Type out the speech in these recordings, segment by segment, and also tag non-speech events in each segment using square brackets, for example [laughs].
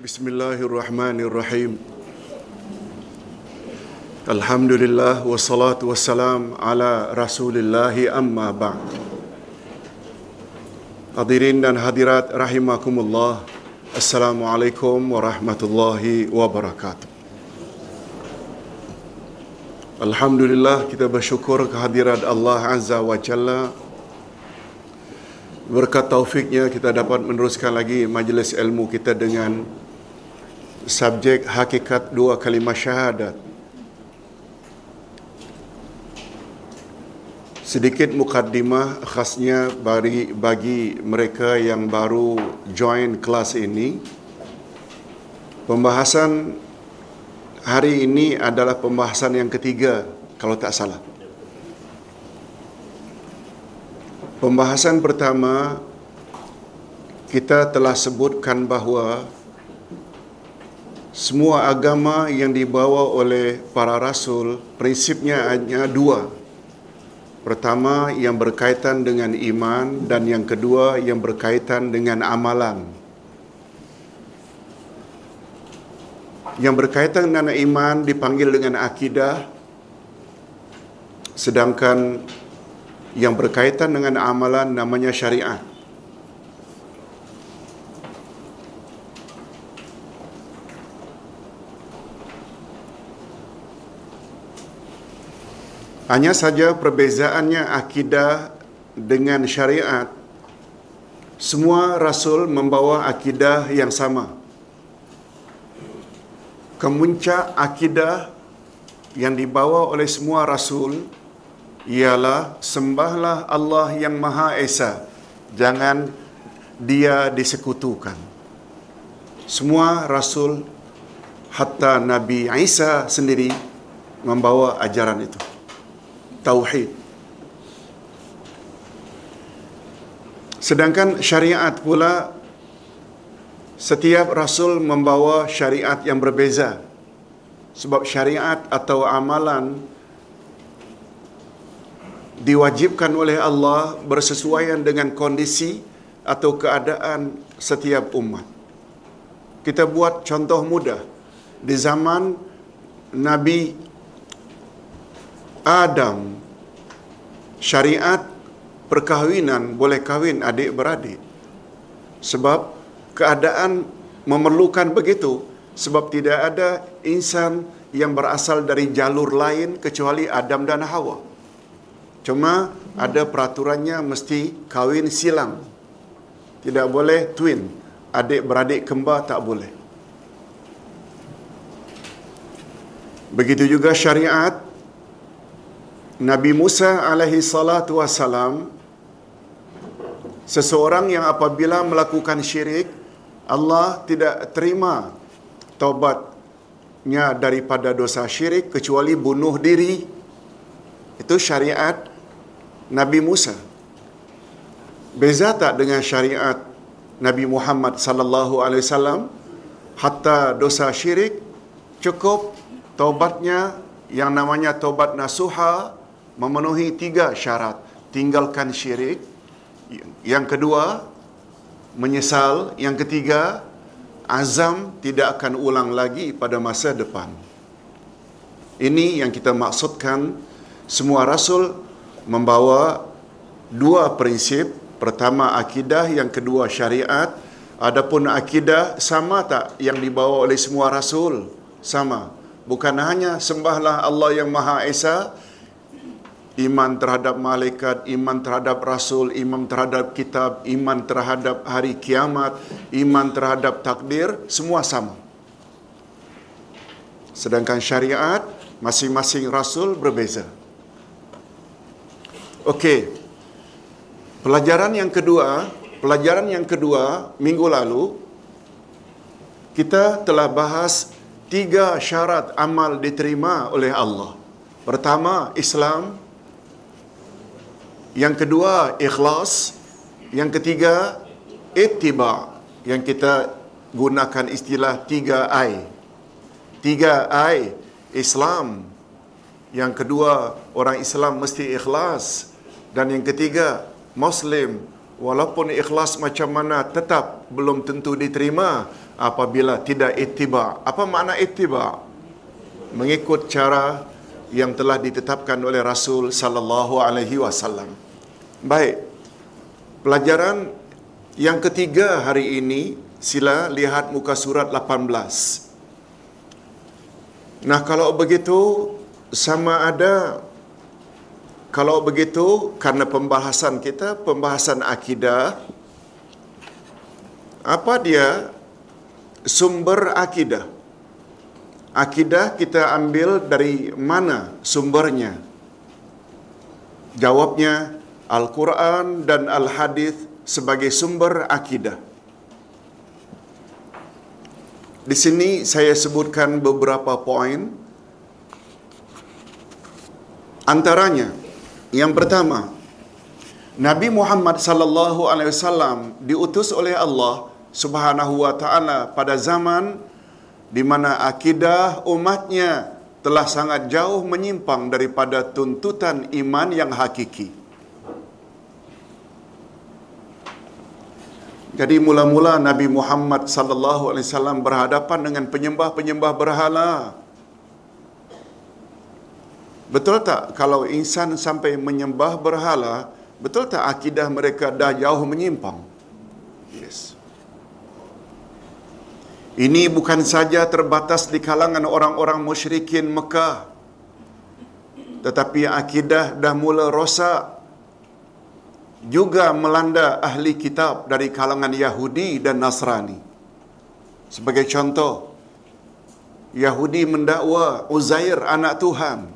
Bismillahirrahmanirrahim. Alhamdulillah wassalatu wassalam ala Rasulillah amma ba'd. Hadirin dan hadirat rahimakumullah. Assalamualaikum warahmatullahi wabarakatuh. Alhamdulillah kita bersyukur kehadirat Allah Azza wa Jalla Berkat taufiknya kita dapat meneruskan lagi majlis ilmu kita dengan subjek hakikat dua kalimah syahadat. Sedikit mukaddimah khasnya bagi, bagi mereka yang baru join kelas ini. Pembahasan hari ini adalah pembahasan yang ketiga kalau tak salah. Pembahasan pertama kita telah sebutkan bahawa semua agama yang dibawa oleh para rasul prinsipnya hanya dua. Pertama yang berkaitan dengan iman dan yang kedua yang berkaitan dengan amalan. Yang berkaitan dengan iman dipanggil dengan akidah sedangkan yang berkaitan dengan amalan namanya syariat. Hanya saja perbezaannya akidah dengan syariat. Semua rasul membawa akidah yang sama. Kemuncak akidah yang dibawa oleh semua rasul ialah sembahlah Allah yang Maha Esa. Jangan dia disekutukan. Semua rasul hatta Nabi Isa sendiri membawa ajaran itu. Tauhid. Sedangkan syariat pula setiap rasul membawa syariat yang berbeza. Sebab syariat atau amalan diwajibkan oleh Allah bersesuaian dengan kondisi atau keadaan setiap umat. Kita buat contoh mudah. Di zaman Nabi Adam, syariat perkahwinan boleh kahwin adik-beradik. Sebab keadaan memerlukan begitu. Sebab tidak ada insan yang berasal dari jalur lain kecuali Adam dan Hawa. Cuma ada peraturannya mesti kahwin silang. Tidak boleh twin. Adik-beradik kembar tak boleh. Begitu juga syariat Nabi Musa alaihi salatu wassalam seseorang yang apabila melakukan syirik Allah tidak terima taubatnya daripada dosa syirik kecuali bunuh diri. Itu syariat Nabi Musa. Beza tak dengan syariat Nabi Muhammad sallallahu alaihi wasallam? Hatta dosa syirik cukup taubatnya yang namanya taubat nasuha memenuhi tiga syarat. Tinggalkan syirik. Yang kedua, menyesal. Yang ketiga, azam tidak akan ulang lagi pada masa depan. Ini yang kita maksudkan semua rasul membawa dua prinsip. Pertama akidah, yang kedua syariat. Adapun akidah sama tak yang dibawa oleh semua rasul? Sama. Bukan hanya sembahlah Allah yang Maha Esa, iman terhadap malaikat, iman terhadap rasul, iman terhadap kitab, iman terhadap hari kiamat, iman terhadap takdir, semua sama. Sedangkan syariat masing-masing rasul berbeza. Okey. Pelajaran yang kedua, pelajaran yang kedua minggu lalu kita telah bahas tiga syarat amal diterima oleh Allah. Pertama, Islam. Yang kedua, ikhlas. Yang ketiga, ittiba. Yang kita gunakan istilah tiga I. Tiga I, Islam. Yang kedua, orang Islam mesti ikhlas. Dan yang ketiga, Muslim. walaupun ikhlas macam mana tetap belum tentu diterima apabila tidak ittiba. Apa makna ittiba? Mengikut cara yang telah ditetapkan oleh Rasul sallallahu alaihi wasallam. Baik. Pelajaran yang ketiga hari ini sila lihat muka surat 18. Nah, kalau begitu sama ada kalau begitu karena pembahasan kita pembahasan akidah apa dia sumber akidah akidah kita ambil dari mana sumbernya? Jawabnya Al-Quran dan Al-Hadis sebagai sumber akidah. Di sini saya sebutkan beberapa poin. Antaranya yang pertama, Nabi Muhammad sallallahu alaihi wasallam diutus oleh Allah Subhanahu wa taala pada zaman di mana akidah umatnya telah sangat jauh menyimpang daripada tuntutan iman yang hakiki. Jadi mula-mula Nabi Muhammad sallallahu alaihi wasallam berhadapan dengan penyembah-penyembah berhala. Betul tak kalau insan sampai menyembah berhala, betul tak akidah mereka dah jauh menyimpang? Yes. Ini bukan saja terbatas di kalangan orang-orang musyrikin Mekah. Tetapi akidah dah mula rosak juga melanda ahli kitab dari kalangan Yahudi dan Nasrani. Sebagai contoh, Yahudi mendakwa Uzair anak Tuhan.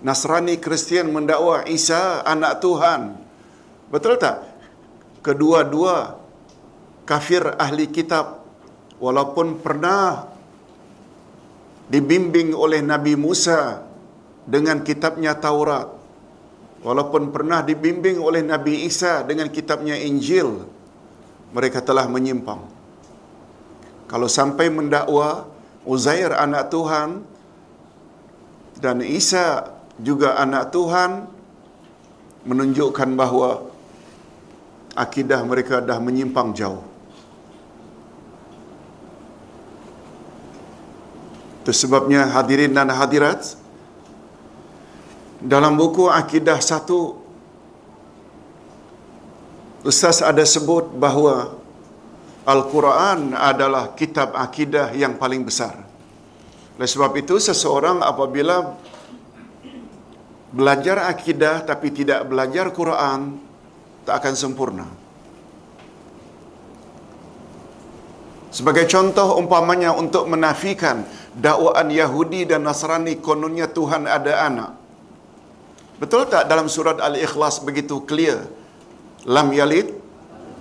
Nasrani Kristian mendakwa Isa anak Tuhan. Betul tak? Kedua-dua kafir ahli kitab walaupun pernah dibimbing oleh Nabi Musa dengan kitabnya Taurat. Walaupun pernah dibimbing oleh Nabi Isa dengan kitabnya Injil, mereka telah menyimpang. Kalau sampai mendakwa Uzair anak Tuhan dan Isa juga anak Tuhan menunjukkan bahawa akidah mereka dah menyimpang jauh. Itu sebabnya hadirin dan hadirat dalam buku Akidah satu Ustaz ada sebut bahawa Al-Quran adalah kitab akidah yang paling besar. Oleh sebab itu seseorang apabila belajar akidah tapi tidak belajar Quran tak akan sempurna. Sebagai contoh umpamanya untuk menafikan dakwaan Yahudi dan Nasrani kononnya Tuhan ada anak. Betul tak dalam surat Al-Ikhlas begitu clear? Lam yalid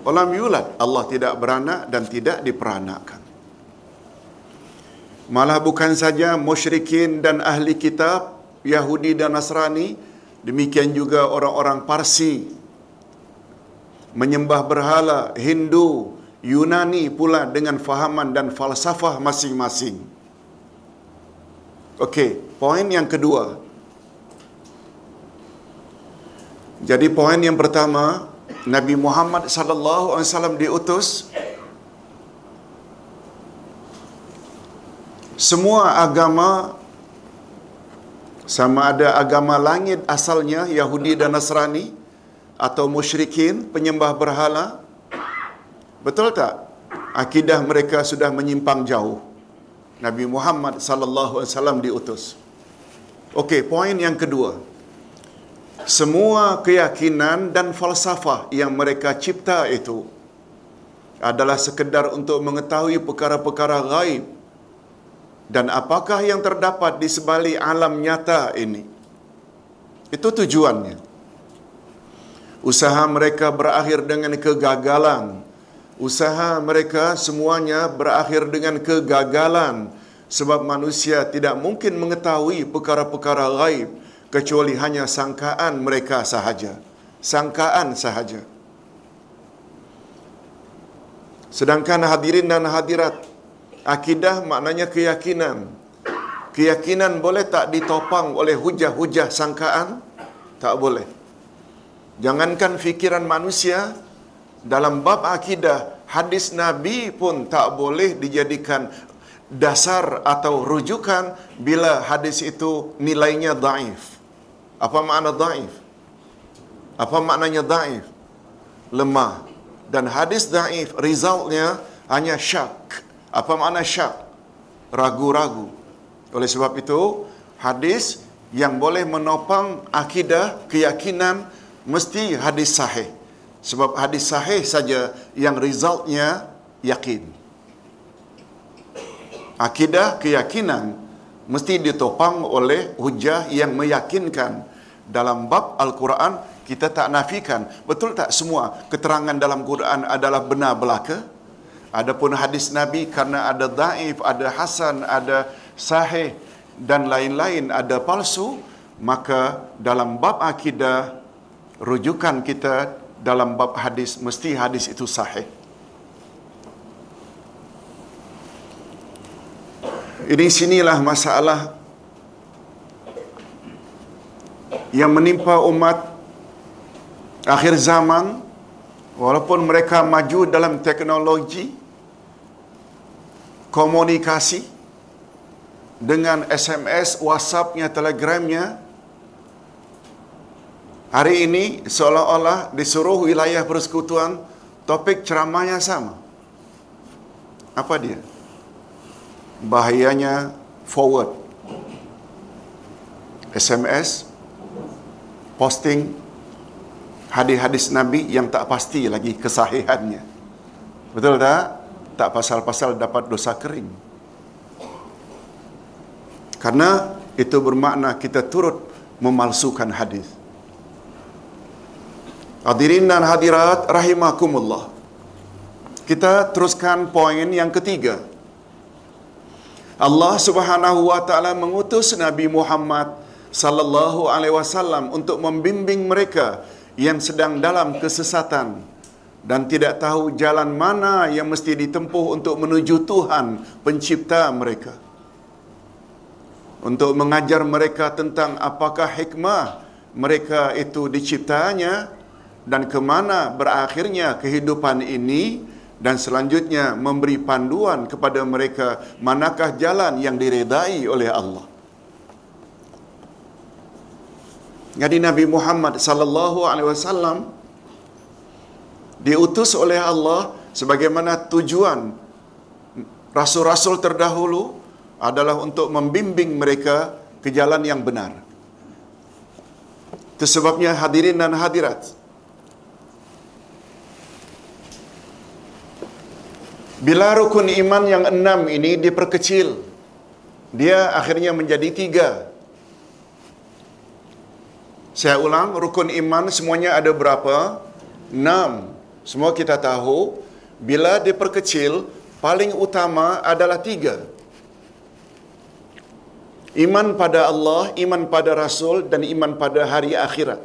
lam yulad. Allah tidak beranak dan tidak diperanakkan. Malah bukan saja musyrikin dan ahli kitab Yahudi dan Nasrani, demikian juga orang-orang Parsi menyembah berhala, Hindu, Yunani pula dengan fahaman dan falsafah masing-masing. Okey, poin yang kedua. Jadi poin yang pertama, Nabi Muhammad sallallahu alaihi wasallam diutus. Semua agama sama ada agama langit asalnya Yahudi dan Nasrani atau musyrikin penyembah berhala. Betul tak? Akidah mereka sudah menyimpang jauh Nabi Muhammad sallallahu alaihi wasallam diutus okey poin yang kedua semua keyakinan dan falsafah yang mereka cipta itu adalah sekedar untuk mengetahui perkara-perkara gaib dan apakah yang terdapat di sebalik alam nyata ini. Itu tujuannya. Usaha mereka berakhir dengan kegagalan. Usaha mereka semuanya berakhir dengan kegagalan sebab manusia tidak mungkin mengetahui perkara-perkara gaib kecuali hanya sangkaan mereka sahaja. Sangkaan sahaja. Sedangkan hadirin dan hadirat, akidah maknanya keyakinan. Keyakinan boleh tak ditopang oleh hujah-hujah sangkaan? Tak boleh. Jangankan fikiran manusia, dalam bab akidah, hadis Nabi pun tak boleh dijadikan dasar atau rujukan bila hadis itu nilainya daif. Apa makna daif? Apa maknanya daif? Lemah. Dan hadis daif, resultnya hanya syak. Apa makna syak? Ragu-ragu. Oleh sebab itu, hadis yang boleh menopang akidah, keyakinan, mesti hadis sahih. Sebab hadis sahih saja yang resultnya yakin. Akidah, keyakinan mesti ditopang oleh hujah yang meyakinkan. Dalam bab Al-Quran, kita tak nafikan. Betul tak semua keterangan dalam Quran adalah benar belaka? Adapun hadis Nabi karena ada daif, ada hasan, ada sahih dan lain-lain, ada palsu, maka dalam bab akidah, rujukan kita dalam bab hadis, mesti hadis itu sahih. Ini sinilah masalah yang menimpa umat akhir zaman walaupun mereka maju dalam teknologi komunikasi dengan SMS, WhatsApp-nya, Telegram-nya hari ini seolah-olah disuruh wilayah persekutuan topik ceramahnya sama. Apa dia? Bahayanya forward. SMS posting hadis-hadis Nabi yang tak pasti lagi kesahihannya. Betul tak? Tak pasal-pasal dapat dosa kering. Karena itu bermakna kita turut memalsukan hadis. Hadirin dan hadirat rahimakumullah. Kita teruskan poin yang ketiga. Allah Subhanahu wa taala mengutus Nabi Muhammad sallallahu alaihi wasallam untuk membimbing mereka yang sedang dalam kesesatan dan tidak tahu jalan mana yang mesti ditempuh untuk menuju Tuhan pencipta mereka. Untuk mengajar mereka tentang apakah hikmah mereka itu diciptanya dan ke mana berakhirnya kehidupan ini dan selanjutnya memberi panduan kepada mereka manakah jalan yang diredai oleh Allah. Jadi Nabi Muhammad sallallahu alaihi wasallam diutus oleh Allah sebagaimana tujuan rasul-rasul terdahulu adalah untuk membimbing mereka ke jalan yang benar. Itu sebabnya hadirin dan hadirat. Bila rukun iman yang enam ini diperkecil, dia akhirnya menjadi tiga. Saya ulang, rukun iman semuanya ada berapa? Enam. Semua kita tahu, bila diperkecil, paling utama adalah tiga. Iman pada Allah, iman pada Rasul, dan iman pada hari akhirat.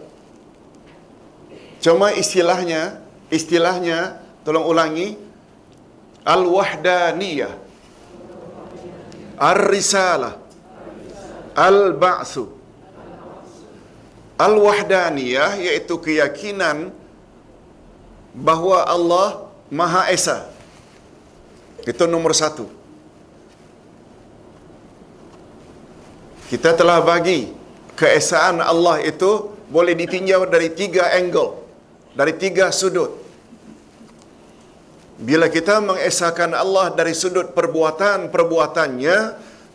Cuma istilahnya, istilahnya, tolong ulangi, Al-Wahdaniyah, Ar-Risalah, Al-Ba'su, Al-Wahdaniyah iaitu keyakinan bahawa Allah Maha Esa. Itu nombor satu. Kita telah bagi keesaan Allah itu boleh ditinjau dari tiga angle, dari tiga sudut. Bila kita mengesahkan Allah dari sudut perbuatan-perbuatannya,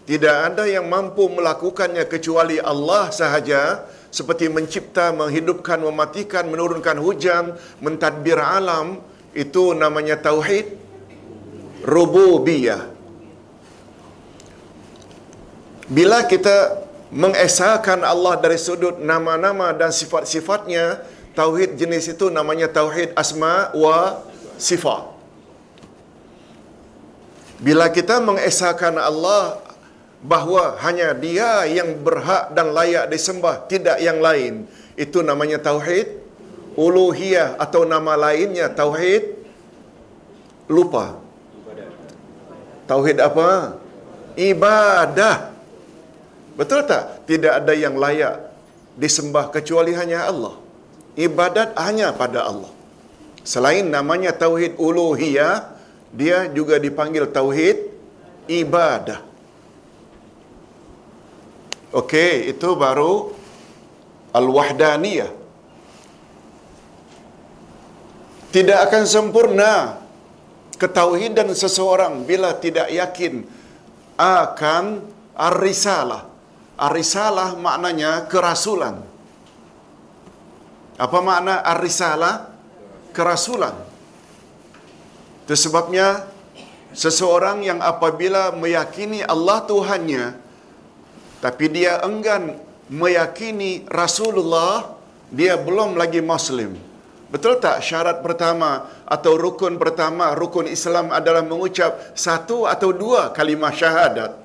tidak ada yang mampu melakukannya kecuali Allah sahaja, seperti mencipta, menghidupkan, mematikan, menurunkan hujan, mentadbir alam, itu namanya tauhid rububiyah. Bila kita mengesahkan Allah dari sudut nama-nama dan sifat-sifatnya, tauhid jenis itu namanya tauhid asma wa sifat. Bila kita mengesahkan Allah bahawa hanya dia yang berhak dan layak disembah, tidak yang lain. Itu namanya tauhid uluhiyah atau nama lainnya tauhid lupa. Tauhid apa? Ibadah. Betul tak? Tidak ada yang layak disembah kecuali hanya Allah. ibadat hanya pada Allah. Selain namanya tauhid uluhiyah, dia juga dipanggil tauhid ibadah. Okey, itu baru al-wahdaniyah. Tidak akan sempurna ketauhidan seseorang bila tidak yakin akan ar-risalah. Ar-risalah maknanya kerasulan. Apa makna ar-risalah? Kerasulan. Itu sebabnya seseorang yang apabila meyakini Allah Tuhannya tapi dia enggan meyakini Rasulullah dia belum lagi muslim. Betul tak syarat pertama atau rukun pertama rukun Islam adalah mengucap satu atau dua kalimah syahadat?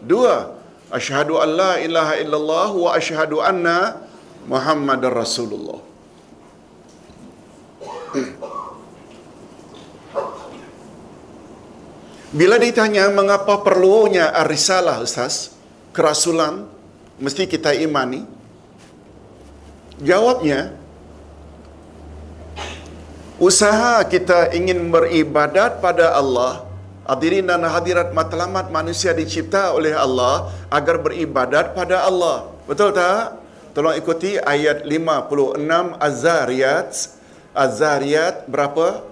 Dua. Asyhadu an la ilaha illallah wa asyhadu anna Muhammadar Rasulullah. [clears throat] Bila ditanya mengapa perlunya ar-risalah Ustaz, kerasulan mesti kita imani. Jawabnya usaha kita ingin beribadat pada Allah Hadirin dan hadirat matlamat manusia dicipta oleh Allah agar beribadat pada Allah. Betul tak? Tolong ikuti ayat 56 Az-Zariyat. Az-Zariyat berapa?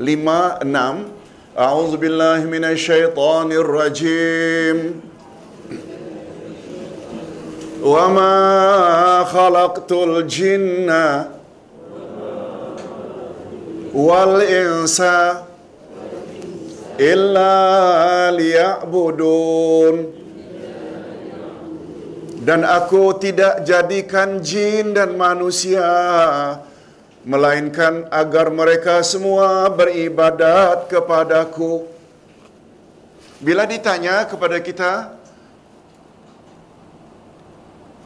56. Billahi minasyaitonir rajim. Wa ma khalaqtul jinna wal insa illa liya'budun dan aku tidak jadikan jin dan manusia melainkan agar mereka semua beribadat kepadaku bila ditanya kepada kita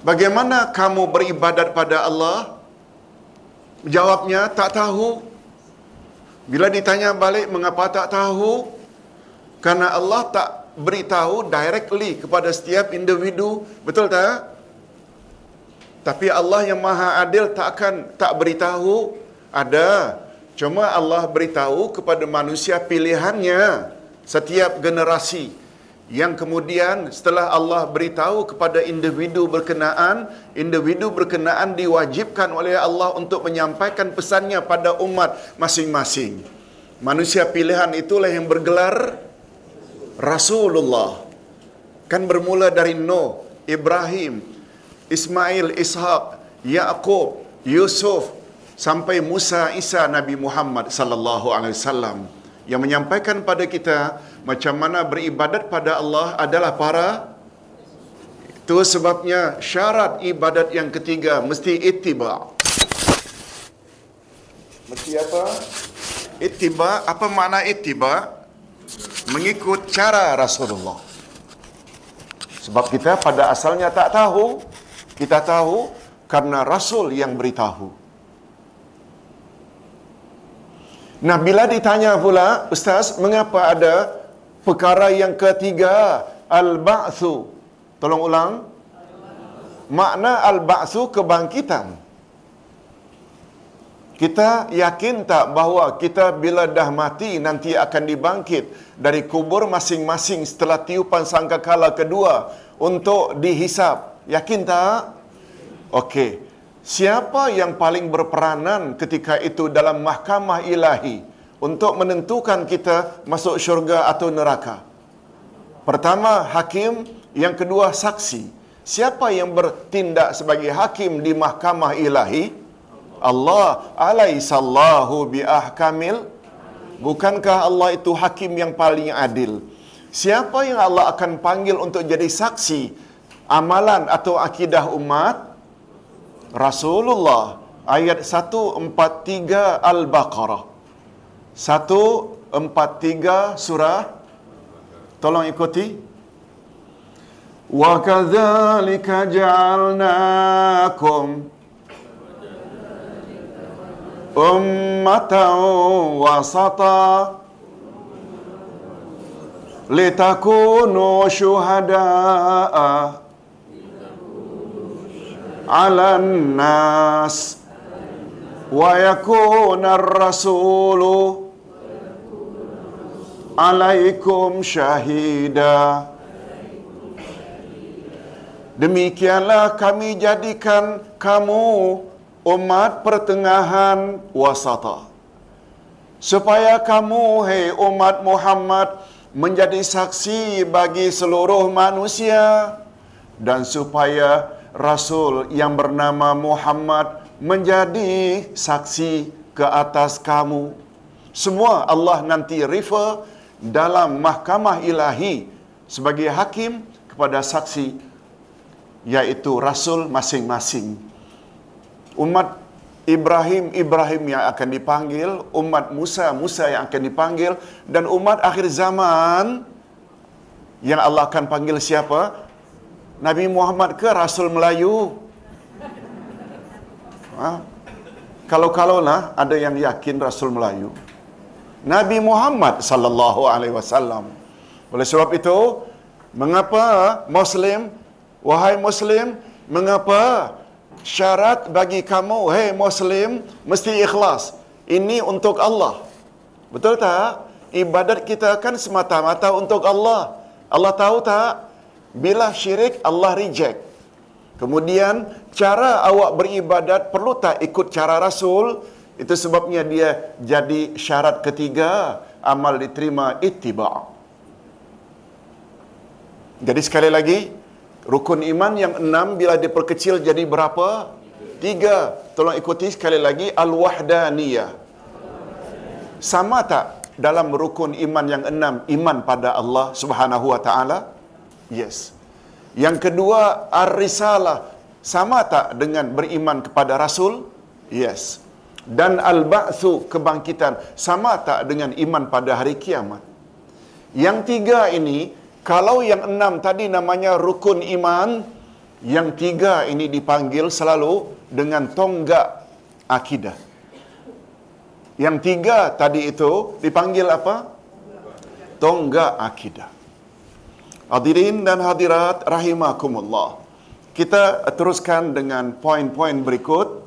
bagaimana kamu beribadat pada Allah jawabnya tak tahu bila ditanya balik mengapa tak tahu karena Allah tak beritahu directly kepada setiap individu. Betul tak? Tapi Allah yang maha adil tak akan tak beritahu. Ada. Cuma Allah beritahu kepada manusia pilihannya setiap generasi. Yang kemudian setelah Allah beritahu kepada individu berkenaan, individu berkenaan diwajibkan oleh Allah untuk menyampaikan pesannya pada umat masing-masing. Manusia pilihan itulah yang bergelar Rasulullah kan bermula dari Nuh, Ibrahim, Ismail, Ishaq, Yaqub, Yusuf sampai Musa, Isa, Nabi Muhammad sallallahu alaihi wasallam yang menyampaikan pada kita macam mana beribadat pada Allah adalah para itu sebabnya syarat ibadat yang ketiga mesti ittiba. Mesti apa? Ittiba, apa makna ittiba? mengikut cara Rasulullah. Sebab kita pada asalnya tak tahu, kita tahu karena Rasul yang beritahu. Nah, bila ditanya pula, Ustaz, mengapa ada perkara yang ketiga, Al-Ba'thu? Tolong ulang. Makna Al-Ba'thu kebangkitan. Kita yakin tak bahawa kita bila dah mati nanti akan dibangkit dari kubur masing-masing setelah tiupan sangkakala kedua untuk dihisap? Yakin tak? Okey. Siapa yang paling berperanan ketika itu dalam mahkamah ilahi untuk menentukan kita masuk syurga atau neraka? Pertama, hakim. Yang kedua, saksi. Siapa yang bertindak sebagai hakim di mahkamah ilahi? Allah alaisallahu biahkamil bukankah Allah itu hakim yang paling adil siapa yang Allah akan panggil untuk jadi saksi amalan atau akidah umat Rasulullah ayat 143 Al-Baqarah. 143 surah. Tolong ikuti. Wa kadzalika ja'alnakum ummatan wasata litakunu syuhada'a على الناس wa yakuna ar-rasulu alaikum syahida Demikianlah kami jadikan kamu umat pertengahan wasata. Supaya kamu, hei umat Muhammad, menjadi saksi bagi seluruh manusia. Dan supaya Rasul yang bernama Muhammad menjadi saksi ke atas kamu. Semua Allah nanti refer dalam mahkamah ilahi sebagai hakim kepada saksi yaitu rasul masing-masing. Umat Ibrahim Ibrahim yang akan dipanggil, umat Musa Musa yang akan dipanggil dan umat akhir zaman yang Allah akan panggil siapa? Nabi Muhammad ke Rasul Melayu? Ha? Kalau-kalau lah ada yang yakin Rasul Melayu. Nabi Muhammad sallallahu alaihi wasallam. Oleh sebab itu, mengapa Muslim Wahai Muslim, mengapa syarat bagi kamu, hei Muslim, mesti ikhlas. Ini untuk Allah. Betul tak? Ibadat kita kan semata-mata untuk Allah. Allah tahu tak? Bila syirik, Allah reject. Kemudian, cara awak beribadat perlu tak ikut cara Rasul? Itu sebabnya dia jadi syarat ketiga amal diterima ittiba'. Jadi sekali lagi, Rukun iman yang enam bila diperkecil jadi berapa? Tiga. Tolong ikuti sekali lagi. Al-Wahdaniyah. Sama tak dalam rukun iman yang enam, iman pada Allah subhanahu wa ta'ala? Yes. Yang kedua, Ar-Risalah. Sama tak dengan beriman kepada Rasul? Yes. Dan Al-Ba'thu, kebangkitan. Sama tak dengan iman pada hari kiamat? Yang tiga ini, kalau yang enam tadi namanya rukun iman, yang tiga ini dipanggil selalu dengan tonggak akidah. Yang tiga tadi itu dipanggil apa? Tonggak akidah. Hadirin dan hadirat rahimakumullah. Kita teruskan dengan poin-poin berikut.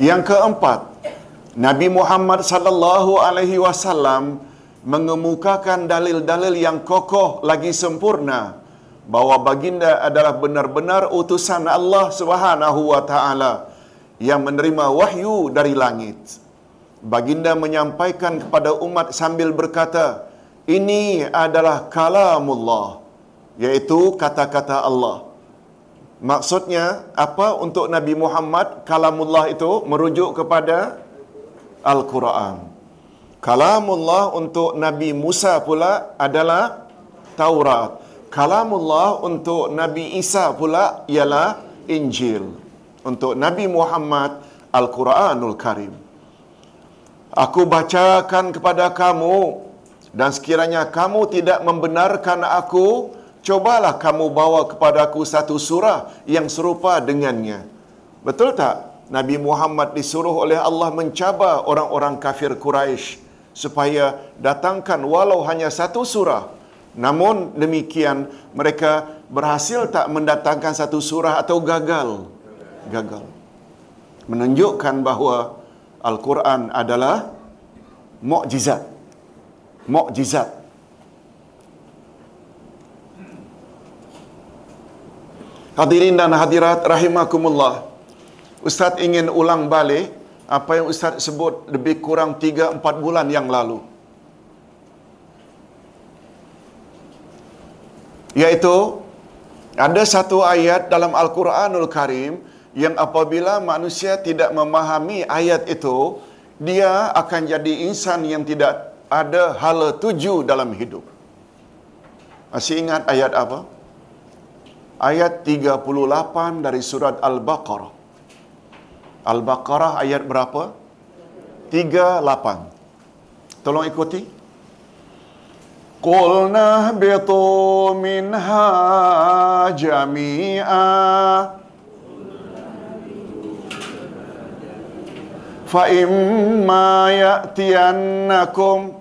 Yang keempat, Nabi Muhammad sallallahu alaihi wasallam mengemukakan dalil-dalil yang kokoh lagi sempurna bahawa baginda adalah benar-benar utusan Allah Subhanahu wa taala yang menerima wahyu dari langit. Baginda menyampaikan kepada umat sambil berkata, "Ini adalah kalamullah," yaitu kata-kata Allah. Maksudnya apa untuk Nabi Muhammad kalamullah itu merujuk kepada Al-Quran. Kalamullah untuk Nabi Musa pula adalah Taurat. Kalamullah untuk Nabi Isa pula ialah Injil. Untuk Nabi Muhammad Al-Quranul Karim. Aku bacakan kepada kamu dan sekiranya kamu tidak membenarkan aku, cobalah kamu bawa kepada aku satu surah yang serupa dengannya. Betul tak? Nabi Muhammad disuruh oleh Allah mencabar orang-orang kafir Quraisy supaya datangkan walau hanya satu surah. Namun demikian mereka berhasil tak mendatangkan satu surah atau gagal? Gagal. Menunjukkan bahawa Al-Quran adalah mukjizat. Mukjizat. Hadirin dan hadirat rahimakumullah. Ustaz ingin ulang balik apa yang Ustaz sebut lebih kurang 3-4 bulan yang lalu. Iaitu, ada satu ayat dalam Al-Quranul Karim yang apabila manusia tidak memahami ayat itu, dia akan jadi insan yang tidak ada hala tuju dalam hidup. Masih ingat ayat apa? Ayat 38 dari surat Al-Baqarah. Al-Baqarah ayat berapa? 38. Tolong ikuti. Qulna bitu minha jami'a fa imma ya'tiyannakum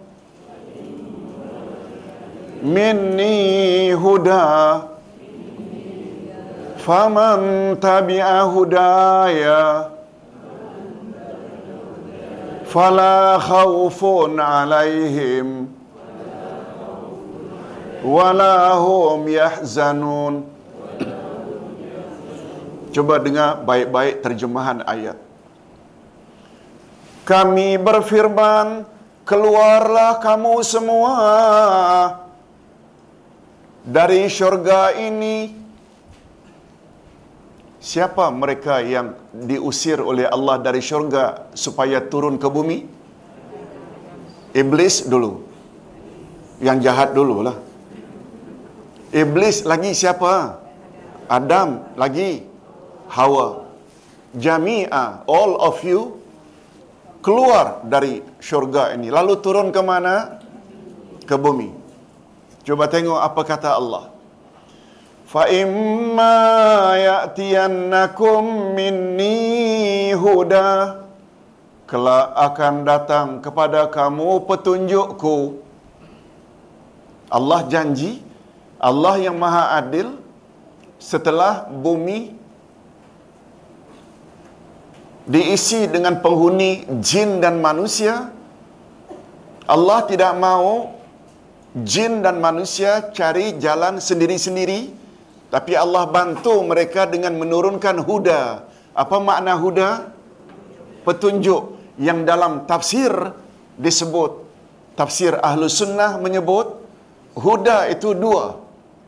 minni huda فمن تبع هدايا فلا خوف عليهم ولا هم يحزنون Coba dengar baik-baik terjemahan ayat. Kami berfirman, keluarlah kamu semua dari syurga ini. Siapa mereka yang diusir oleh Allah dari syurga supaya turun ke bumi? Iblis dulu. Yang jahat dululah. Iblis lagi siapa? Adam lagi Hawa. Jami'a, all of you keluar dari syurga ini. Lalu turun ke mana? Ke bumi. Coba tengok apa kata Allah. Fa imma ya'tiyannakum minni huda kelak akan datang kepada kamu petunjukku. Allah janji, Allah yang Maha Adil setelah bumi diisi dengan penghuni jin dan manusia, Allah tidak mau jin dan manusia cari jalan sendiri-sendiri, tapi Allah bantu mereka dengan menurunkan huda. Apa makna huda? Petunjuk yang dalam tafsir disebut tafsir ahlu sunnah menyebut huda itu dua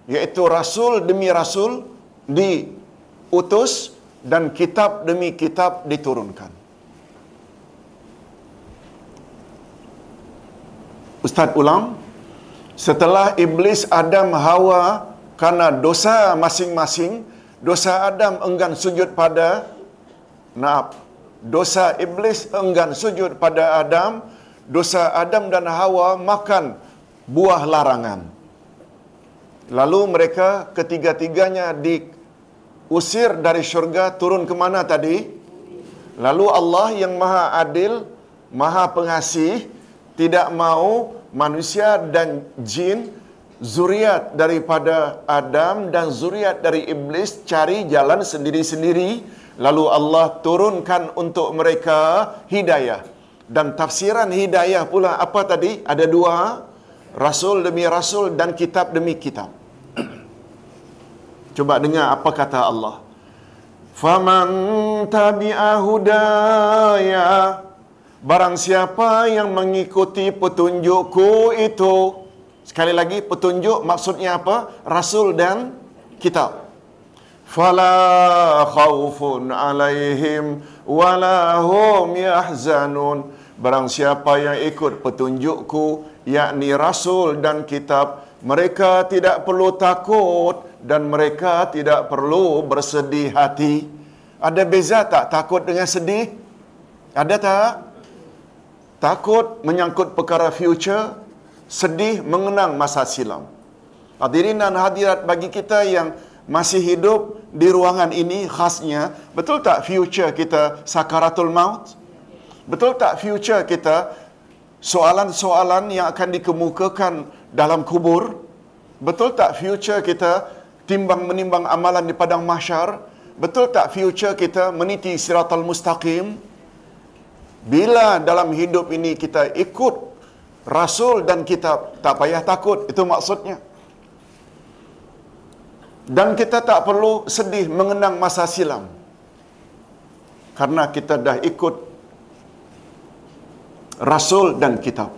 iaitu rasul demi rasul diutus dan kitab demi kitab diturunkan. Ustaz ulang, setelah iblis Adam Hawa karena dosa masing-masing, dosa Adam enggan sujud pada Naab. Dosa iblis enggan sujud pada Adam, dosa Adam dan Hawa makan buah larangan. Lalu mereka ketiga-tiganya diusir dari syurga turun ke mana tadi? Lalu Allah yang maha adil, maha pengasih, tidak mau manusia dan jin zuriat daripada Adam dan zuriat dari iblis cari jalan sendiri-sendiri. Lalu Allah turunkan untuk mereka hidayah. Dan tafsiran hidayah pula apa tadi? Ada dua rasul demi rasul dan kitab demi kitab coba dengar apa kata Allah faman tabi'a hudaya barang siapa yang mengikuti petunjukku itu Sekali lagi petunjuk maksudnya apa? Rasul dan kitab. Fala khaufun alaihim wala hum yahzanun. Barang siapa yang ikut petunjukku yakni rasul dan kitab, mereka tidak perlu takut dan mereka tidak perlu bersedih hati. Ada beza tak takut dengan sedih? Ada tak? Takut menyangkut perkara future, sedih mengenang masa silam. Hadirin dan hadirat bagi kita yang masih hidup di ruangan ini khasnya, betul tak future kita sakaratul maut? Betul tak future kita soalan-soalan yang akan dikemukakan dalam kubur? Betul tak future kita timbang menimbang amalan di padang mahsyar? Betul tak future kita meniti siratal mustaqim? Bila dalam hidup ini kita ikut Rasul dan kitab tak payah takut itu maksudnya dan kita tak perlu sedih mengenang masa silam karena kita dah ikut Rasul dan kitab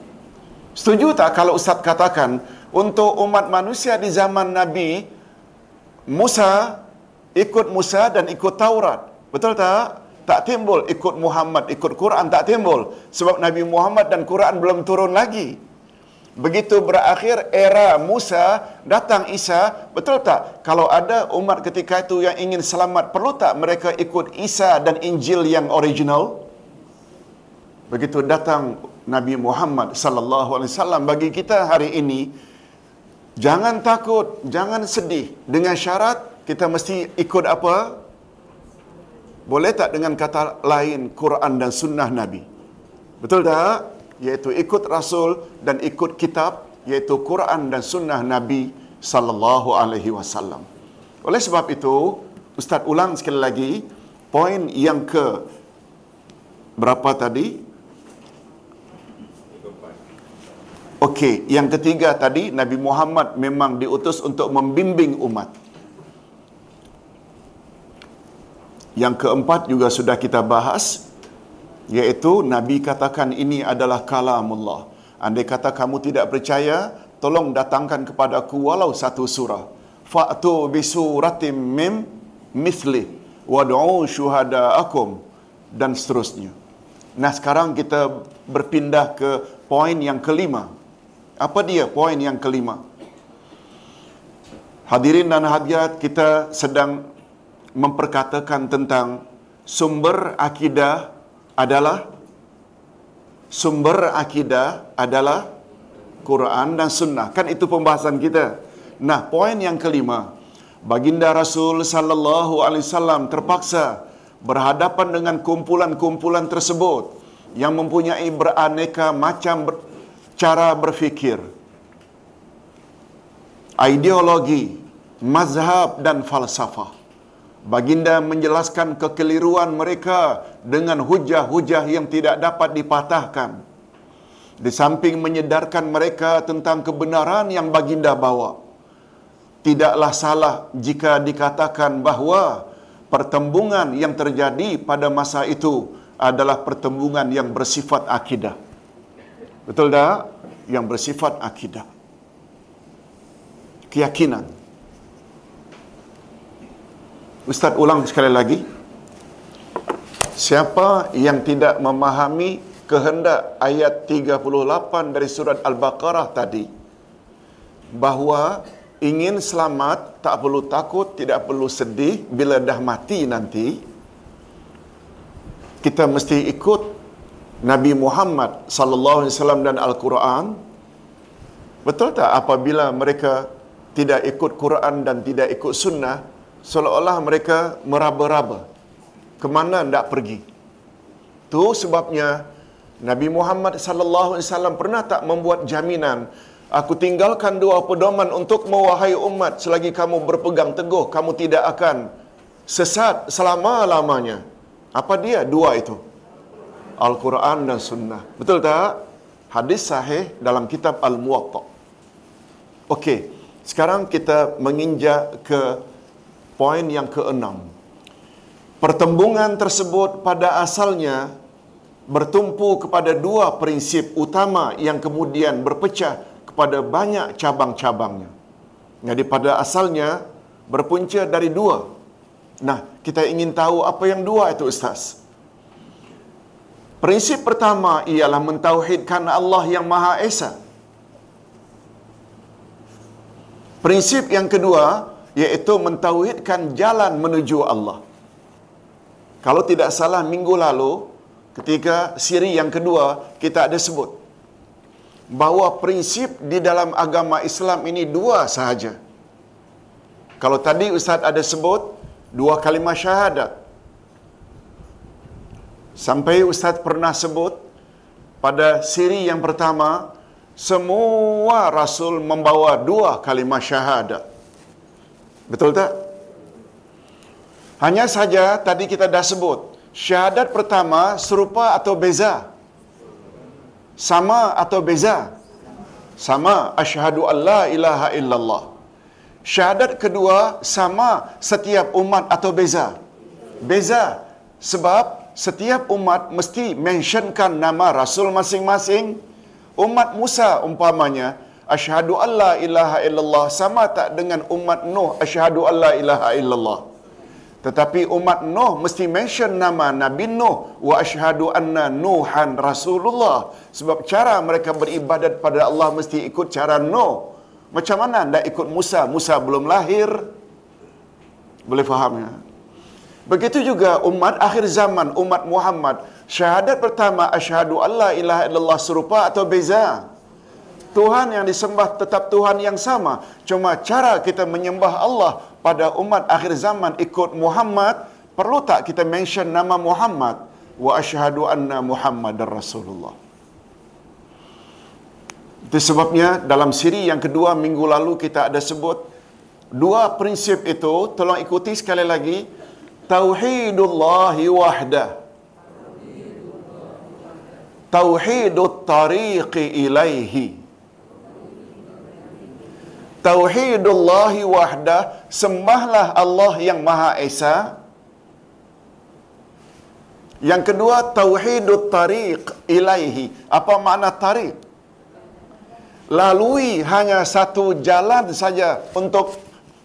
setuju tak kalau Ustaz katakan untuk umat manusia di zaman Nabi Musa ikut Musa dan ikut Taurat betul tak? tak timbul ikut Muhammad, ikut Quran tak timbul. Sebab Nabi Muhammad dan Quran belum turun lagi. Begitu berakhir era Musa, datang Isa, betul tak? Kalau ada umat ketika itu yang ingin selamat, perlu tak mereka ikut Isa dan Injil yang original? Begitu datang Nabi Muhammad sallallahu alaihi wasallam bagi kita hari ini, jangan takut, jangan sedih dengan syarat kita mesti ikut apa? Boleh tak dengan kata lain Quran dan sunnah Nabi? Betul tak? Iaitu ikut Rasul dan ikut kitab, iaitu Quran dan sunnah Nabi sallallahu alaihi wasallam. Oleh sebab itu, Ustaz ulang sekali lagi poin yang ke berapa tadi? Okey, yang ketiga tadi Nabi Muhammad memang diutus untuk membimbing umat. Yang keempat juga sudah kita bahas iaitu Nabi katakan ini adalah kalamullah. Andai kata kamu tidak percaya, tolong datangkan kepada aku walau satu surah. Fa'tu bisuratim mim mithli wad'u syuhada'akum dan seterusnya. Nah, sekarang kita berpindah ke poin yang kelima. Apa dia poin yang kelima? Hadirin dan hadirat, kita sedang memperkatakan tentang sumber akidah adalah sumber akidah adalah Quran dan Sunnah. Kan itu pembahasan kita. Nah, poin yang kelima, baginda Rasul sallallahu alaihi wasallam terpaksa berhadapan dengan kumpulan-kumpulan tersebut yang mempunyai beraneka macam cara berfikir, ideologi, mazhab dan falsafah. Baginda menjelaskan kekeliruan mereka dengan hujah-hujah yang tidak dapat dipatahkan. Di samping menyedarkan mereka tentang kebenaran yang baginda bawa. Tidaklah salah jika dikatakan bahawa pertembungan yang terjadi pada masa itu adalah pertembungan yang bersifat akidah. Betul tak? Yang bersifat akidah. Keyakinan. Ustaz ulang sekali lagi. Siapa yang tidak memahami kehendak ayat 38 dari surat Al-Baqarah tadi bahawa ingin selamat tak perlu takut, tidak perlu sedih bila dah mati nanti kita mesti ikut Nabi Muhammad sallallahu alaihi wasallam dan Al-Quran. Betul tak apabila mereka tidak ikut Quran dan tidak ikut sunnah, seolah-olah mereka meraba-raba. Kemana hendak pergi? Tu sebabnya Nabi Muhammad sallallahu alaihi wasallam pernah tak membuat jaminan Aku tinggalkan dua pedoman untuk mewahai umat selagi kamu berpegang teguh kamu tidak akan sesat selama-lamanya. Apa dia dua itu? Al-Quran dan Sunnah. Betul tak? Hadis sahih dalam kitab Al-Muwatta. Okey, sekarang kita menginjak ke poin yang keenam. Pertembungan tersebut pada asalnya bertumpu kepada dua prinsip utama yang kemudian berpecah kepada banyak cabang-cabangnya. Jadi pada asalnya berpunca dari dua. Nah, kita ingin tahu apa yang dua itu Ustaz. Prinsip pertama ialah mentauhidkan Allah yang Maha Esa. Prinsip yang kedua iaitu mentauhidkan jalan menuju Allah. Kalau tidak salah minggu lalu ketika siri yang kedua kita ada sebut bahawa prinsip di dalam agama Islam ini dua sahaja. Kalau tadi Ustaz ada sebut dua kalimah syahadat. Sampai Ustaz pernah sebut pada siri yang pertama semua rasul membawa dua kalimah syahadat. Betul tak? Hanya saja tadi kita dah sebut syahadat pertama serupa atau beza? Sama atau beza? Sama. Asyhadu an la ilaha illallah. Syahadat kedua sama setiap umat atau beza? Beza. Sebab setiap umat mesti mentionkan nama rasul masing-masing. Umat Musa umpamanya asyhadu an la ilaha illallah sama tak dengan umat Nuh asyhadu an la ilaha illallah. Tetapi umat Nuh mesti mention nama Nabi Nuh wa asyhadu anna Nuhan Rasulullah. Sebab cara mereka beribadat pada Allah mesti ikut cara Nuh. Macam mana anda ikut Musa? Musa belum lahir. Boleh faham ya? Begitu juga umat akhir zaman, umat Muhammad. Syahadat pertama asyhadu alla ilaha illallah serupa atau beza? Tuhan yang disembah tetap Tuhan yang sama. Cuma cara kita menyembah Allah pada umat akhir zaman ikut Muhammad, perlu tak kita mention nama Muhammad? Wa asyhadu anna Muhammadar Rasulullah. Itu sebabnya dalam siri yang kedua minggu lalu kita ada sebut Dua prinsip itu tolong ikuti sekali lagi. Tauhidullahi wahdah. Tauhidut tariqi ilaihi. Tauhidullahi wahdah. Sembahlah Allah yang Maha Esa. Yang kedua, Tauhidut tariq ilaihi. Apa makna tariq? Lalui hanya satu jalan saja untuk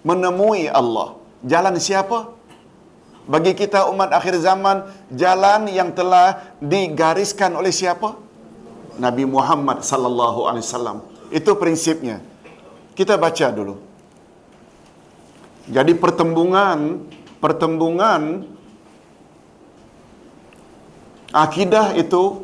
menemui Allah. Jalan siapa? Bagi kita umat akhir zaman, jalan yang telah digariskan oleh siapa? Nabi Muhammad sallallahu alaihi wasallam. Itu prinsipnya. Kita baca dulu. Jadi pertembungan pertembungan akidah itu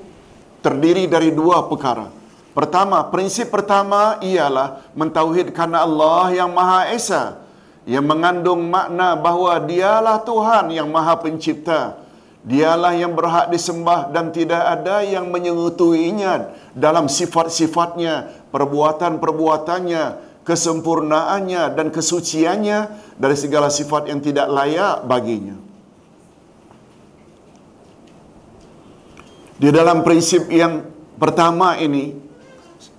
terdiri dari dua perkara. Pertama, prinsip pertama ialah mentauhidkan Allah yang Maha Esa yang mengandung makna bahawa dialah Tuhan yang Maha Pencipta. Dialah yang berhak disembah dan tidak ada yang menyentuhinya dalam sifat-sifatnya, perbuatan-perbuatannya, kesempurnaannya dan kesuciannya dari segala sifat yang tidak layak baginya. Di dalam prinsip yang pertama ini,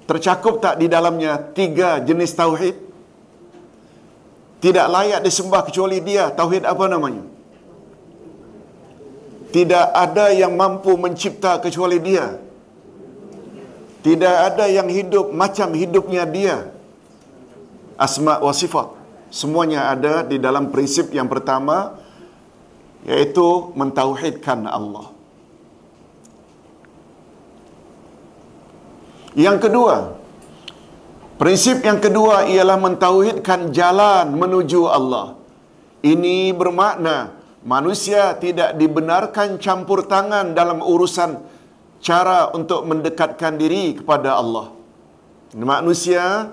tercakup tak di dalamnya tiga jenis tauhid? Tidak layak disembah kecuali dia. Tauhid apa namanya? Tidak ada yang mampu mencipta kecuali dia. Tidak ada yang hidup macam hidupnya dia. Asma wa sifat. Semuanya ada di dalam prinsip yang pertama, yaitu mentauhidkan Allah. Yang kedua, prinsip yang kedua ialah mentauhidkan jalan menuju Allah. Ini bermakna manusia tidak dibenarkan campur tangan dalam urusan cara untuk mendekatkan diri kepada Allah. Manusia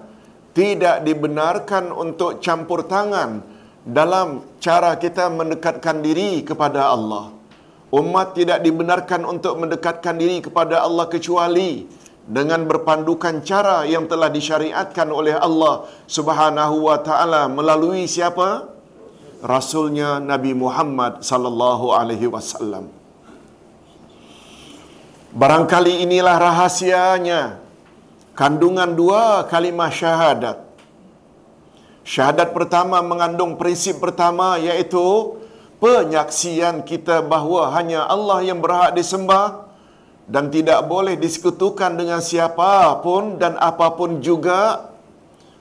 tidak dibenarkan untuk campur tangan dalam cara kita mendekatkan diri kepada Allah. Umat tidak dibenarkan untuk mendekatkan diri kepada Allah kecuali dengan berpandukan cara yang telah disyariatkan oleh Allah Subhanahu wa taala melalui siapa? Rasulnya Nabi Muhammad sallallahu alaihi wasallam. Barangkali inilah rahasianya kandungan dua kalimah syahadat. Syahadat pertama mengandung prinsip pertama iaitu penyaksian kita bahawa hanya Allah yang berhak disembah dan tidak boleh disekutukan dengan siapa pun dan apapun juga.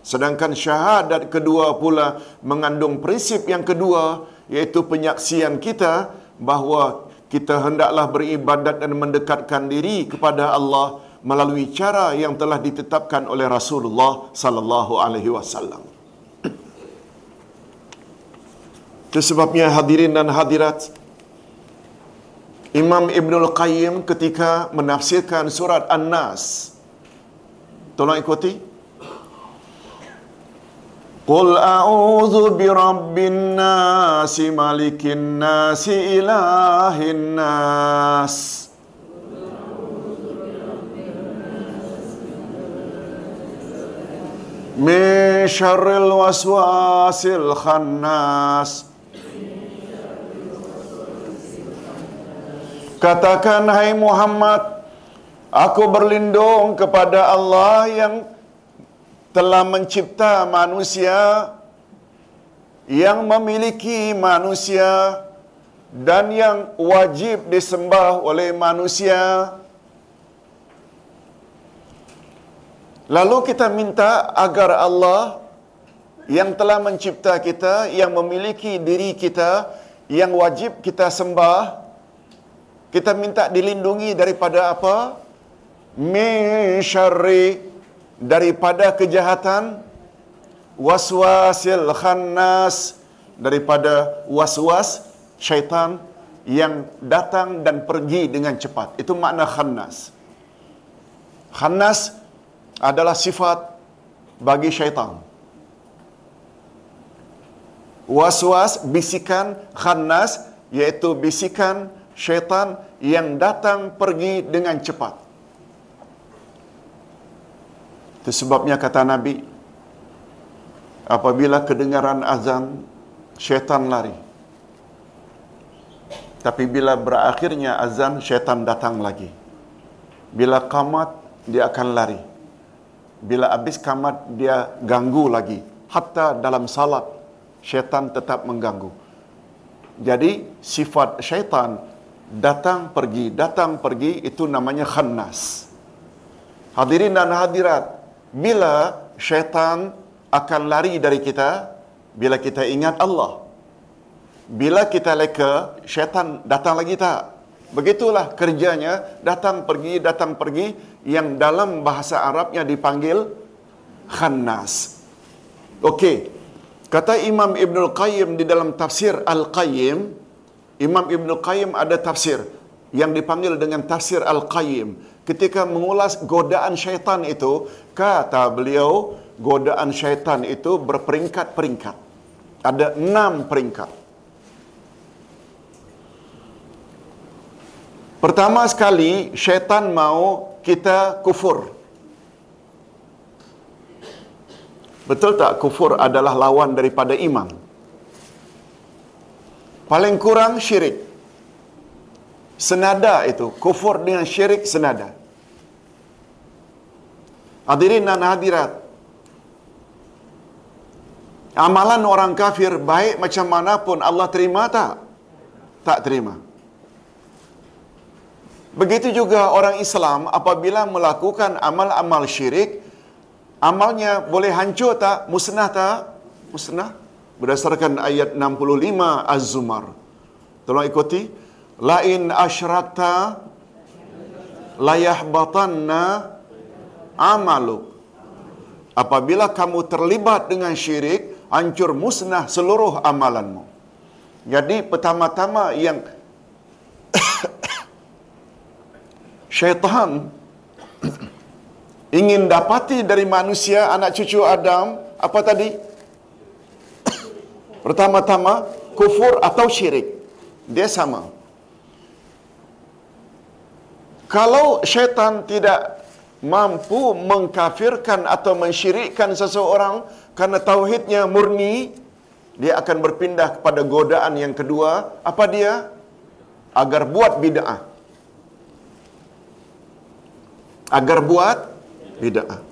Sedangkan syahadat kedua pula mengandung prinsip yang kedua iaitu penyaksian kita bahawa kita hendaklah beribadat dan mendekatkan diri kepada Allah melalui cara yang telah ditetapkan oleh Rasulullah sallallahu alaihi wasallam. Sebabnya hadirin dan hadirat Imam Ibnul Qayyim ketika menafsirkan surat An-Nas. Tolong ikuti. Qul a'udzu birabbin nasi malikin nasi ilahin nas. Min syarril waswasil khannas Katakan hai Muhammad Aku berlindung kepada Allah yang telah mencipta manusia yang memiliki manusia dan yang wajib disembah oleh manusia. Lalu kita minta agar Allah yang telah mencipta kita, yang memiliki diri kita, yang wajib kita sembah, kita minta dilindungi daripada apa? Min syarri daripada kejahatan waswasil khannas daripada waswas syaitan yang datang dan pergi dengan cepat. Itu makna khannas. Khannas adalah sifat bagi syaitan. Waswas, bisikan, khannas, iaitu bisikan syaitan yang datang pergi dengan cepat. Itu sebabnya kata Nabi, Apabila kedengaran azan, syaitan lari. Tapi bila berakhirnya azan, syaitan datang lagi. Bila kamat, dia akan lari. Bila habis kamat, dia ganggu lagi. Hatta dalam salat, syaitan tetap mengganggu. Jadi, sifat syaitan datang pergi, datang pergi, itu namanya khannas. Hadirin dan hadirat, bila syaitan akan lari dari kita, bila kita ingat Allah. Bila kita leka, syaitan datang lagi tak? Begitulah kerjanya, datang pergi, datang pergi, yang dalam bahasa Arabnya dipanggil khannas. Okey, kata Imam Ibn Al-Qayyim di dalam tafsir Al-Qayyim, Imam Ibn Al-Qayyim ada tafsir yang dipanggil dengan tafsir Al-Qayyim. Ketika mengulas godaan syaitan itu, kata beliau, godaan syaitan itu berperingkat-peringkat. Ada enam peringkat. Pertama sekali, syaitan mau kita kufur. Betul tak kufur adalah lawan daripada iman? Paling kurang syirik. Senada itu. Kufur dengan syirik senada. Hadirin dan hadirat. Amalan orang kafir baik macam mana pun Allah terima tak? Tak terima. Begitu juga orang Islam apabila melakukan amal-amal syirik, amalnya boleh hancur tak? Musnah tak? Musnah. Berdasarkan ayat 65 Az-Zumar. Tolong ikuti. Lain asyrakta layahbatanna amaluk. Apabila kamu terlibat dengan syirik, hancur musnah seluruh amalanmu. Jadi pertama-tama yang [coughs] syaitan [coughs] ingin dapati dari manusia anak cucu Adam apa tadi? Pertama-tama kufur atau syirik. Dia sama. Kalau syaitan tidak mampu mengkafirkan atau mensyirikkan seseorang karena tauhidnya murni, dia akan berpindah kepada godaan yang kedua. Apa dia? Agar buat bid'ah. Agar buat bid'ah.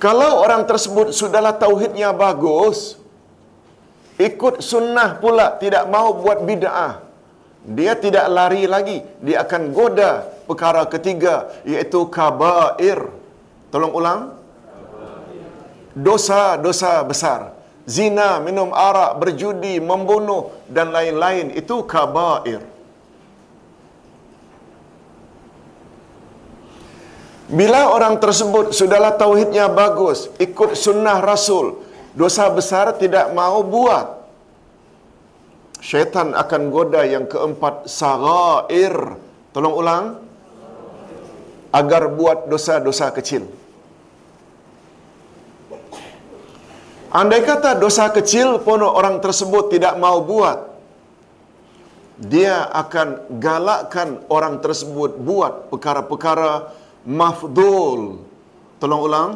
Kalau orang tersebut sudahlah tauhidnya bagus, ikut sunnah pula tidak mau buat bid'ah. Dia tidak lari lagi, dia akan goda perkara ketiga iaitu kabair. Tolong ulang. Dosa-dosa besar. Zina, minum arak, berjudi, membunuh dan lain-lain itu kabair. Bila orang tersebut sudahlah tauhidnya bagus, ikut sunnah Rasul, dosa besar tidak mau buat. Syaitan akan goda yang keempat, sagair. Tolong ulang. Agar buat dosa-dosa kecil. Andai kata dosa kecil pun orang tersebut tidak mau buat, dia akan galakkan orang tersebut buat perkara-perkara mafdul. Tolong ulang.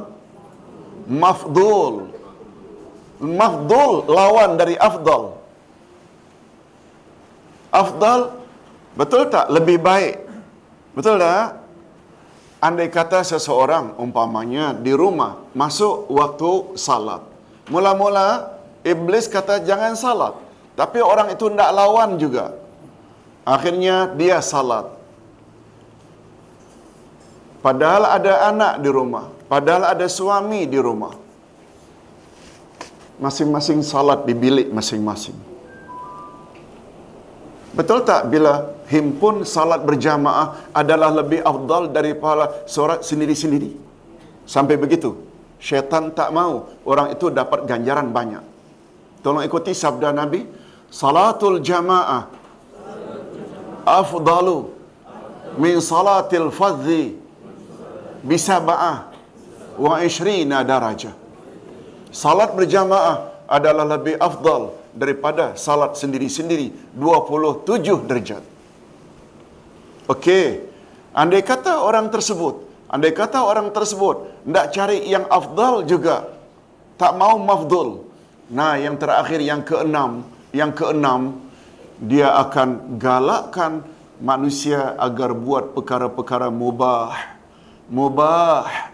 Mafdul. Mafdul lawan dari afdal. Afdal betul tak lebih baik? Betul tak? Andai kata seseorang umpamanya di rumah masuk waktu salat. Mula-mula iblis kata jangan salat. Tapi orang itu tidak lawan juga. Akhirnya dia salat. Padahal ada anak di rumah. Padahal ada suami di rumah. Masing-masing salat di bilik masing-masing. Betul tak bila himpun salat berjamaah adalah lebih afdal daripada solat sendiri-sendiri? Sampai begitu. Syaitan tak mau orang itu dapat ganjaran banyak. Tolong ikuti sabda Nabi. Salatul jamaah afdalu min salatil fadhi bisaba'ah wa ishrina darajah. Salat berjamaah adalah lebih afdal daripada salat sendiri-sendiri 27 derajat. Okey. Andai kata orang tersebut, andai kata orang tersebut tidak cari yang afdal juga, tak mau mafdul, Nah, yang terakhir yang keenam, yang keenam dia akan galakkan manusia agar buat perkara-perkara mubah. Mubah.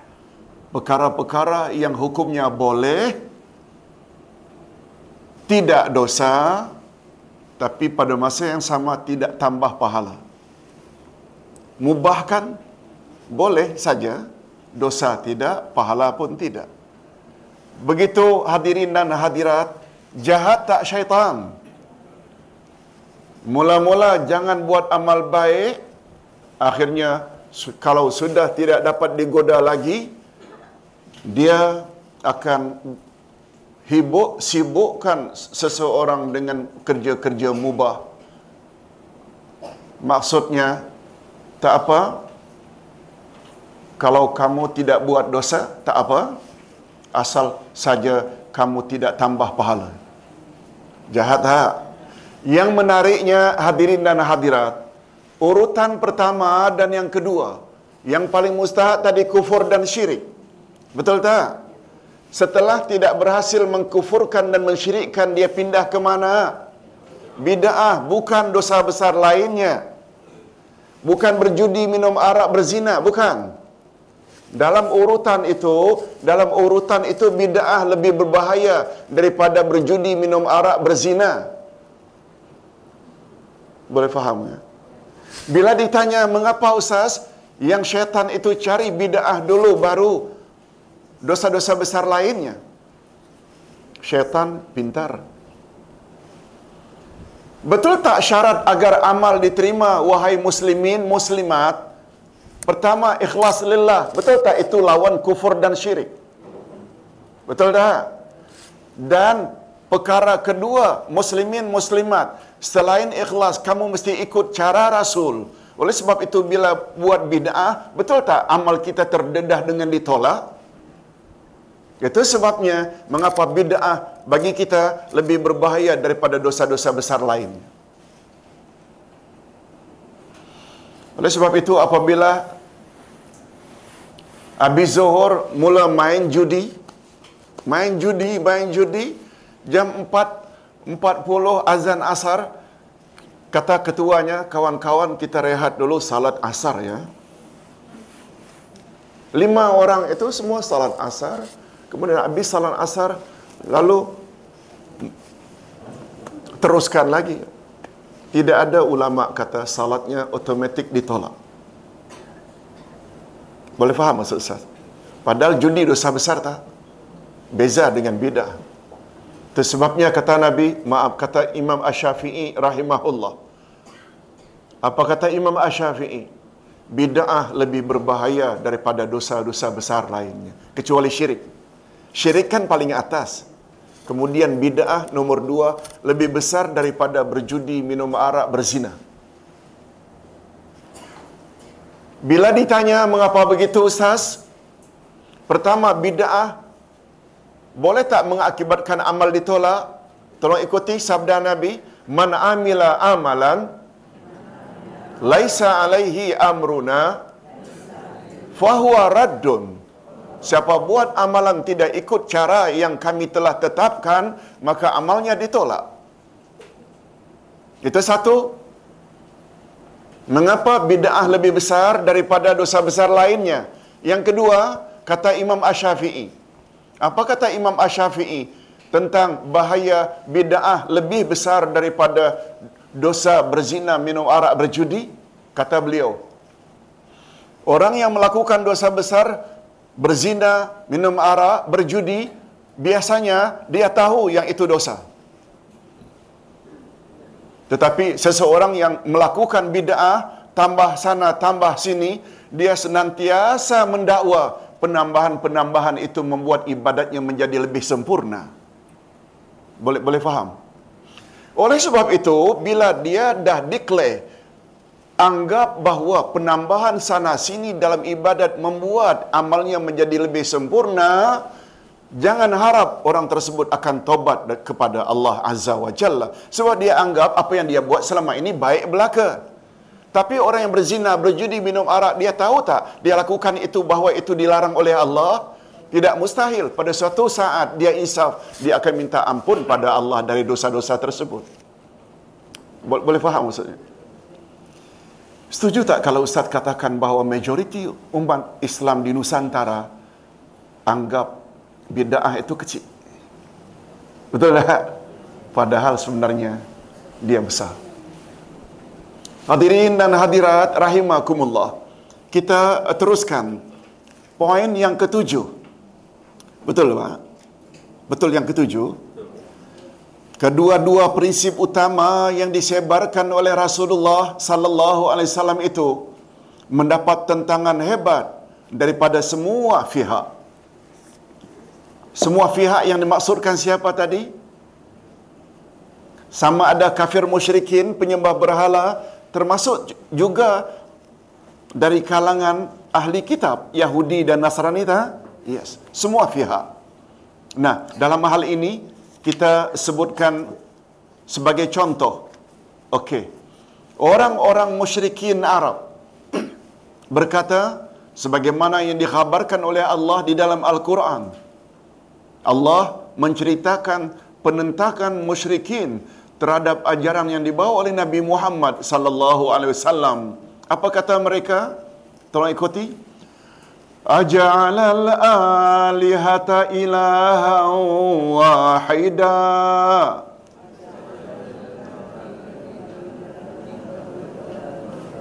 Perkara-perkara yang hukumnya boleh tidak dosa tapi pada masa yang sama tidak tambah pahala. Mubahkan boleh saja, dosa tidak, pahala pun tidak. Begitu hadirin dan hadirat, jahat tak syaitan. Mula-mula jangan buat amal baik, akhirnya kalau sudah tidak dapat digoda lagi, dia akan hibuk sibukkan seseorang dengan kerja-kerja mubah. Maksudnya tak apa. Kalau kamu tidak buat dosa, tak apa. Asal saja kamu tidak tambah pahala. Jahat tak? Yang menariknya hadirin dan hadirat, urutan pertama dan yang kedua, yang paling mustahak tadi kufur dan syirik. Betul tak? Setelah tidak berhasil mengkufurkan dan mensyirikkan, dia pindah ke mana? Bida'ah, bukan dosa besar lainnya. Bukan berjudi, minum arak, berzina, bukan. Dalam urutan itu, dalam urutan itu bid'ah lebih berbahaya daripada berjudi, minum arak, berzina. Boleh faham ya? Bila ditanya mengapa Ustaz yang syaitan itu cari bid'ah dulu baru dosa-dosa besar lainnya. Syaitan pintar. Betul tak syarat agar amal diterima wahai muslimin muslimat? Pertama ikhlas lillah. Betul tak itu lawan kufur dan syirik? Betul tak? Dan perkara kedua muslimin muslimat selain ikhlas kamu mesti ikut cara Rasul. Oleh sebab itu bila buat bid'ah, betul tak amal kita terdedah dengan ditolak? Itu sebabnya mengapa bid'ah bagi kita lebih berbahaya daripada dosa-dosa besar lain. Oleh sebab itu apabila habis zuhur mula main judi, main judi, main judi, jam 4 40 azan asar kata ketuanya kawan-kawan kita rehat dulu salat asar ya. Lima orang itu semua salat asar. Kemudian habis salat asar lalu teruskan lagi. Tidak ada ulama kata salatnya otomatik ditolak. Boleh faham maksud Ustaz? Padahal judi dosa besar tak? Beza dengan bidah. Itu sebabnya kata Nabi, maaf kata Imam Ash-Syafi'i rahimahullah. Apa kata Imam Ash-Syafi'i? Bid'ah lebih berbahaya daripada dosa-dosa besar lainnya. Kecuali syirik. Syirik kan paling atas. Kemudian bid'ah nomor dua lebih besar daripada berjudi, minum arak, berzina. Bila ditanya mengapa begitu Ustaz? Pertama bid'ah boleh tak mengakibatkan amal ditolak? Tolong ikuti sabda Nabi, man amila amalan laisa alaihi amruna fahuwa raddun. Siapa buat amalan tidak ikut cara yang kami telah tetapkan, maka amalnya ditolak. Itu satu. Mengapa bid'ah lebih besar daripada dosa besar lainnya? Yang kedua, kata Imam Ash-Syafi'i. Apa kata Imam Ash-Syafi'i tentang bahaya bid'ah lebih besar daripada dosa berzina, minum arak, berjudi? Kata beliau, orang yang melakukan dosa besar berzina, minum arak, berjudi, biasanya dia tahu yang itu dosa. Tetapi seseorang yang melakukan bid'ah, tambah sana, tambah sini, dia senantiasa mendakwa penambahan-penambahan itu membuat ibadatnya menjadi lebih sempurna. Boleh boleh faham? Oleh sebab itu, bila dia dah declare anggap bahawa penambahan sana sini dalam ibadat membuat amalnya menjadi lebih sempurna, jangan harap orang tersebut akan tobat kepada Allah Azza wa Jalla. Sebab dia anggap apa yang dia buat selama ini baik belaka. Tapi orang yang berzina, berjudi, minum arak, dia tahu tak dia lakukan itu bahawa itu dilarang oleh Allah? Tidak mustahil pada suatu saat dia insaf, dia akan minta ampun pada Allah dari dosa-dosa tersebut. Boleh faham maksudnya? Setuju tak kalau Ustaz katakan bahawa majoriti umat Islam di Nusantara anggap bid'ah itu kecil? Betul tak? Padahal sebenarnya dia besar. Hadirin dan hadirat rahimakumullah. Kita teruskan poin yang ketujuh. Betul Pak? Betul yang ketujuh? Kedua-dua prinsip utama yang disebarkan oleh Rasulullah sallallahu alaihi wasallam itu mendapat tentangan hebat daripada semua pihak. Semua pihak yang dimaksudkan siapa tadi? Sama ada kafir musyrikin, penyembah berhala, termasuk juga dari kalangan ahli kitab Yahudi dan Nasrani ta? Yes, semua pihak. Nah, dalam hal ini kita sebutkan sebagai contoh. Okey. Orang-orang musyrikin Arab [clears throat] berkata sebagaimana yang dikhabarkan oleh Allah di dalam Al-Quran. Allah menceritakan penentakan musyrikin terhadap ajaran yang dibawa oleh Nabi Muhammad sallallahu alaihi wasallam. Apa kata mereka? Tolong ikuti. Alihata ilaha wahida.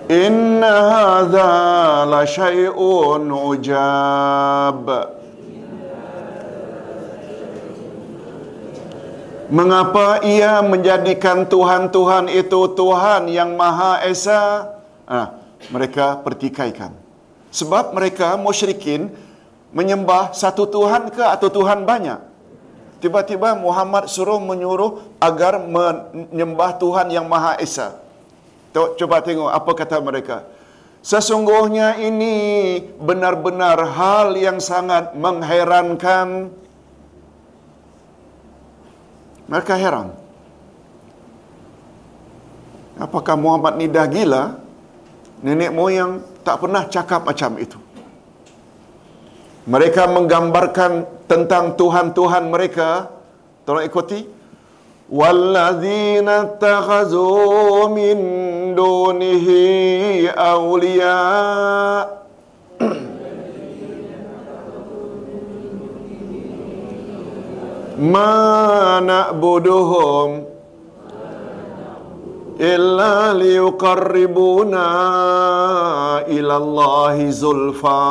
Inna hadha la syai'un ujab. Mengapa ia menjadikan Tuhan-Tuhan itu Tuhan yang Maha Esa? Ah, mereka pertikaikan. Sebab mereka musyrikin menyembah satu Tuhan ke atau Tuhan banyak. Tiba-tiba Muhammad suruh menyuruh agar menyembah Tuhan yang Maha Esa. Coba tengok apa kata mereka. Sesungguhnya ini benar-benar hal yang sangat mengherankan. Mereka heran. Apakah Muhammad ni dah gila? Nenek moyang tak pernah cakap macam itu. Mereka menggambarkan tentang Tuhan-Tuhan mereka. Tolong ikuti. Walladzina takhazu min dunihi awliya. [clears throat] Ma na'buduhum illa liyuqarribuna ila Allahi zulfa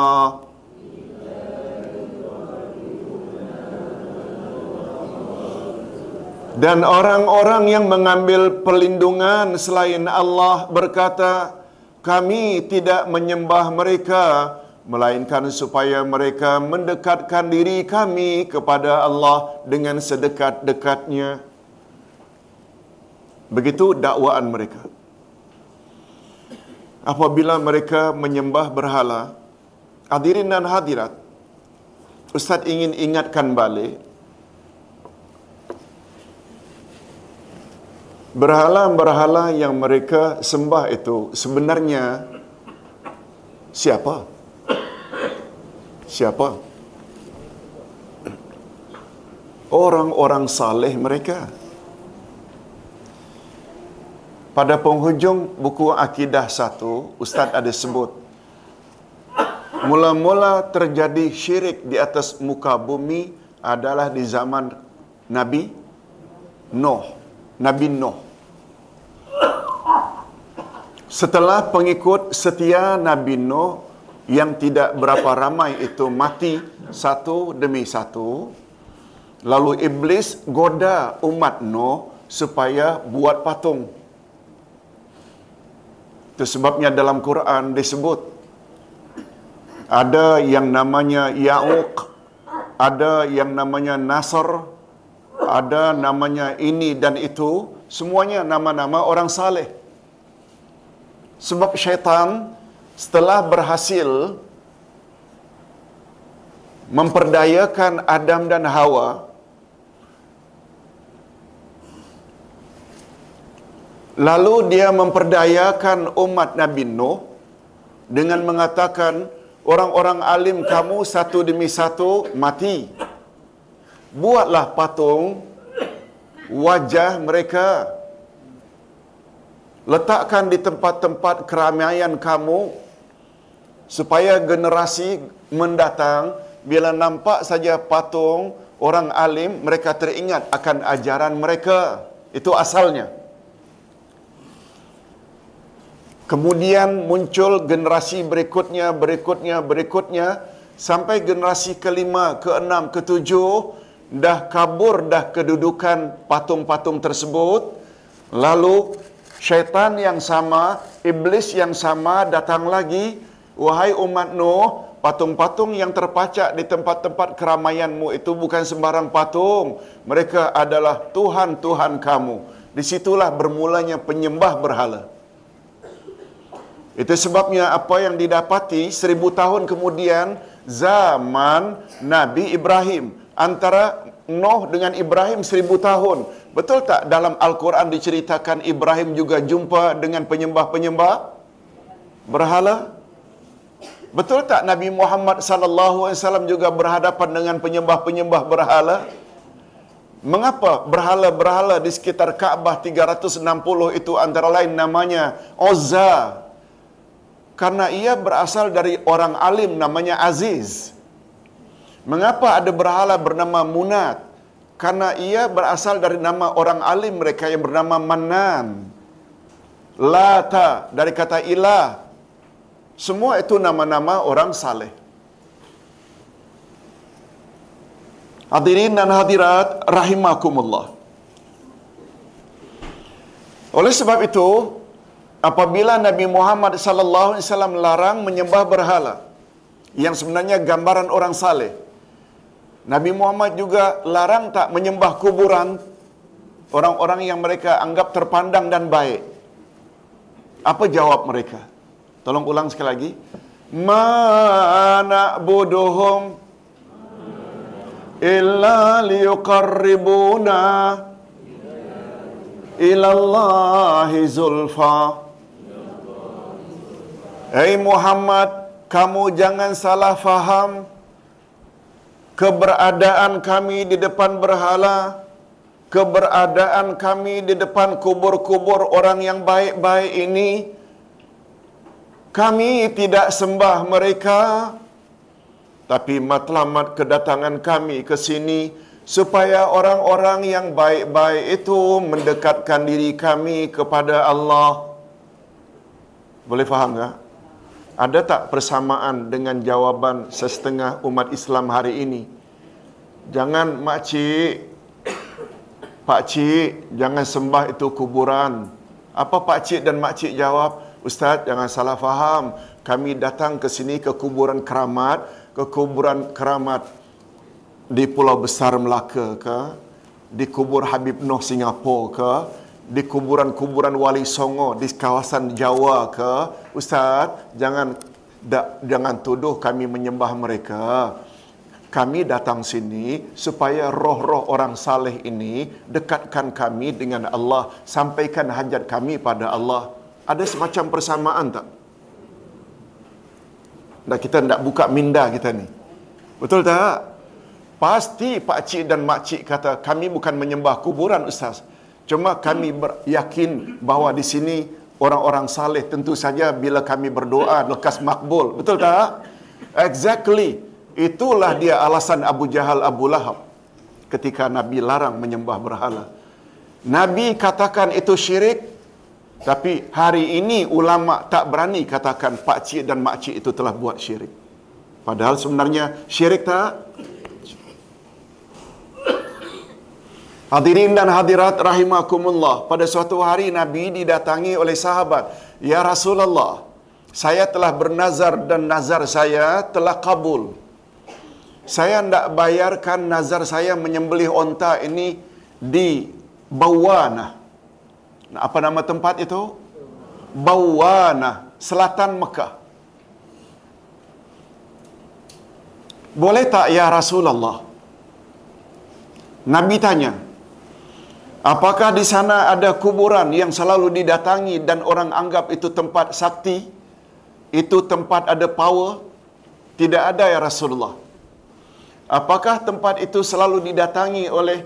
dan orang-orang yang mengambil perlindungan selain Allah berkata kami tidak menyembah mereka melainkan supaya mereka mendekatkan diri kami kepada Allah dengan sedekat-dekatnya Begitu dakwaan mereka. Apabila mereka menyembah berhala, hadirin dan hadirat, Ustaz ingin ingatkan balik, berhala-berhala yang mereka sembah itu sebenarnya siapa? Siapa? Orang-orang saleh mereka. Pada penghujung buku Akidah 1, Ustaz ada sebut mula-mula terjadi syirik di atas muka bumi adalah di zaman Nabi Nuh. Nabi Nuh. Setelah pengikut setia Nabi Nuh yang tidak berapa ramai itu mati satu demi satu, lalu iblis goda umat Nuh supaya buat patung itu sebabnya dalam Quran disebut ada yang namanya Ya'uq, ada yang namanya Nasr, ada namanya ini dan itu, semuanya nama-nama orang saleh. Sebab syaitan setelah berhasil memperdayakan Adam dan Hawa Lalu dia memperdayakan umat Nabi Nuh dengan mengatakan, orang-orang alim kamu satu demi satu mati. Buatlah patung wajah mereka. Letakkan di tempat-tempat keramaian kamu supaya generasi mendatang bila nampak saja patung orang alim mereka teringat akan ajaran mereka. Itu asalnya. Kemudian muncul generasi berikutnya, berikutnya, berikutnya sampai generasi kelima, keenam, ketujuh dah kabur dah kedudukan patung-patung tersebut. Lalu syaitan yang sama, iblis yang sama datang lagi, wahai umat Nuh, patung-patung yang terpacak di tempat-tempat keramaianmu itu bukan sembarang patung. Mereka adalah Tuhan-Tuhan kamu. Disitulah bermulanya penyembah berhala. Itu sebabnya apa yang didapati seribu tahun kemudian zaman Nabi Ibrahim. Antara Nuh dengan Ibrahim seribu tahun. Betul tak dalam Al-Quran diceritakan Ibrahim juga jumpa dengan penyembah-penyembah berhala? Betul tak Nabi Muhammad sallallahu alaihi wasallam juga berhadapan dengan penyembah-penyembah berhala? Mengapa berhala-berhala di sekitar Kaabah 360 itu antara lain namanya Uzza? Karena ia berasal dari orang alim namanya Aziz. Mengapa ada berhala bernama Munat? Karena ia berasal dari nama orang alim mereka yang bernama Manan. Lata dari kata ilah. Semua itu nama-nama orang saleh. Hadirin dan hadirat rahimakumullah. Oleh sebab itu, apabila Nabi Muhammad sallallahu alaihi wasallam larang menyembah berhala yang sebenarnya gambaran orang saleh. Nabi Muhammad juga larang tak menyembah kuburan orang-orang yang mereka anggap terpandang dan baik. Apa jawab mereka? Tolong ulang sekali lagi. Ma na'buduhum illa liyuqarribuna ilallahi zulfa. Hei Muhammad, kamu jangan salah faham keberadaan kami di depan berhala, keberadaan kami di depan kubur-kubur orang yang baik-baik ini kami tidak sembah mereka tapi matlamat kedatangan kami ke sini supaya orang-orang yang baik-baik itu mendekatkan diri kami kepada Allah. Boleh faham tak? Ada tak persamaan dengan jawaban setengah umat Islam hari ini? Jangan makcik, pakcik, jangan sembah itu kuburan. Apa pakcik dan makcik jawab? Ustaz, jangan salah faham. Kami datang ke sini ke kuburan keramat, ke kuburan keramat di Pulau Besar Melaka ke, di kubur Habib Noh Singapura ke, di kuburan-kuburan Wali Songo di kawasan Jawa ke. Ustaz, jangan da, jangan tuduh kami menyembah mereka. Kami datang sini supaya roh-roh orang saleh ini dekatkan kami dengan Allah, sampaikan hajat kami pada Allah. Ada semacam persamaan tak? Dah kita nak buka minda kita ni. Betul tak? Pasti pak cik dan mak cik kata kami bukan menyembah kuburan ustaz. Cuma kami yakin bahawa di sini orang-orang saleh tentu saja bila kami berdoa lekas makbul. Betul tak? Exactly. Itulah dia alasan Abu Jahal Abu Lahab ketika Nabi larang menyembah berhala. Nabi katakan itu syirik, tapi hari ini ulama tak berani katakan pak cik dan mak cik itu telah buat syirik. Padahal sebenarnya syirik tak? Hadirin dan hadirat rahimakumullah. Pada suatu hari Nabi didatangi oleh sahabat. Ya Rasulullah, saya telah bernazar dan nazar saya telah kabul. Saya tidak bayarkan nazar saya menyembelih onta ini di Bawana. Apa nama tempat itu? Bawana, selatan Mekah. Boleh tak ya Rasulullah? Nabi tanya, apakah di sana ada kuburan yang selalu didatangi dan orang anggap itu tempat sakti? Itu tempat ada power? Tidak ada ya Rasulullah. Apakah tempat itu selalu didatangi oleh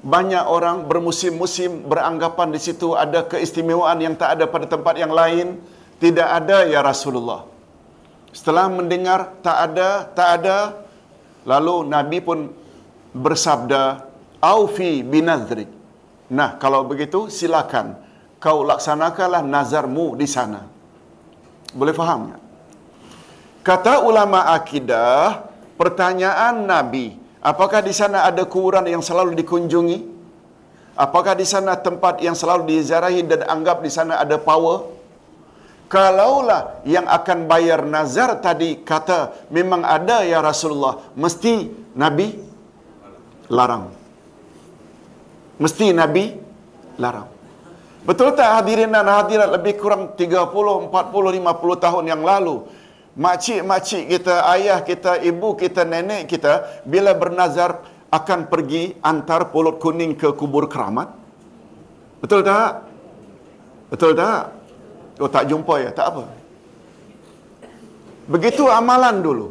banyak orang bermusim-musim beranggapan di situ ada keistimewaan yang tak ada pada tempat yang lain? Tidak ada ya Rasulullah. Setelah mendengar tak ada, tak ada, lalu Nabi pun bersabda, "Aufi binadrik." Nah, kalau begitu silakan kau laksanakanlah nazarmu di sana. Boleh faham tak? Kata ulama akidah, pertanyaan Nabi, apakah di sana ada kuburan yang selalu dikunjungi? Apakah di sana tempat yang selalu diziarahi dan anggap di sana ada power? Kalaulah yang akan bayar nazar tadi kata memang ada ya Rasulullah, mesti Nabi larang. Mesti Nabi larang. Betul tak hadirin dan hadirat lebih kurang 30, 40, 50 tahun yang lalu makcik-makcik kita, ayah kita, ibu kita, nenek kita bila bernazar akan pergi antar polot kuning ke kubur keramat? Betul tak? Betul tak? Oh tak jumpa ya, tak apa. Begitu amalan dulu.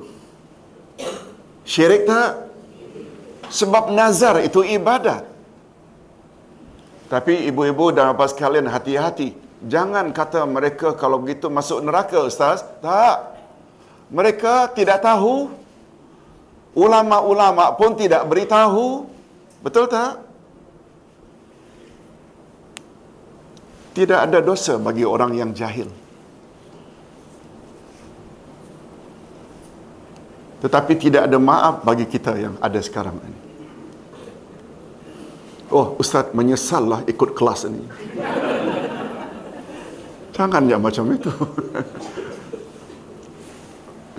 Syirik tak? Sebab nazar itu ibadat. Tapi ibu-ibu dan bapa sekalian hati-hati. Jangan kata mereka kalau begitu masuk neraka ustaz. Tak. Mereka tidak tahu. Ulama-ulama pun tidak beritahu. Betul tak? Tidak ada dosa bagi orang yang jahil. Tetapi tidak ada maaf bagi kita yang ada sekarang ini. Oh, Ustaz menyesallah ikut kelas ini. Jangan ya macam itu. [laughs]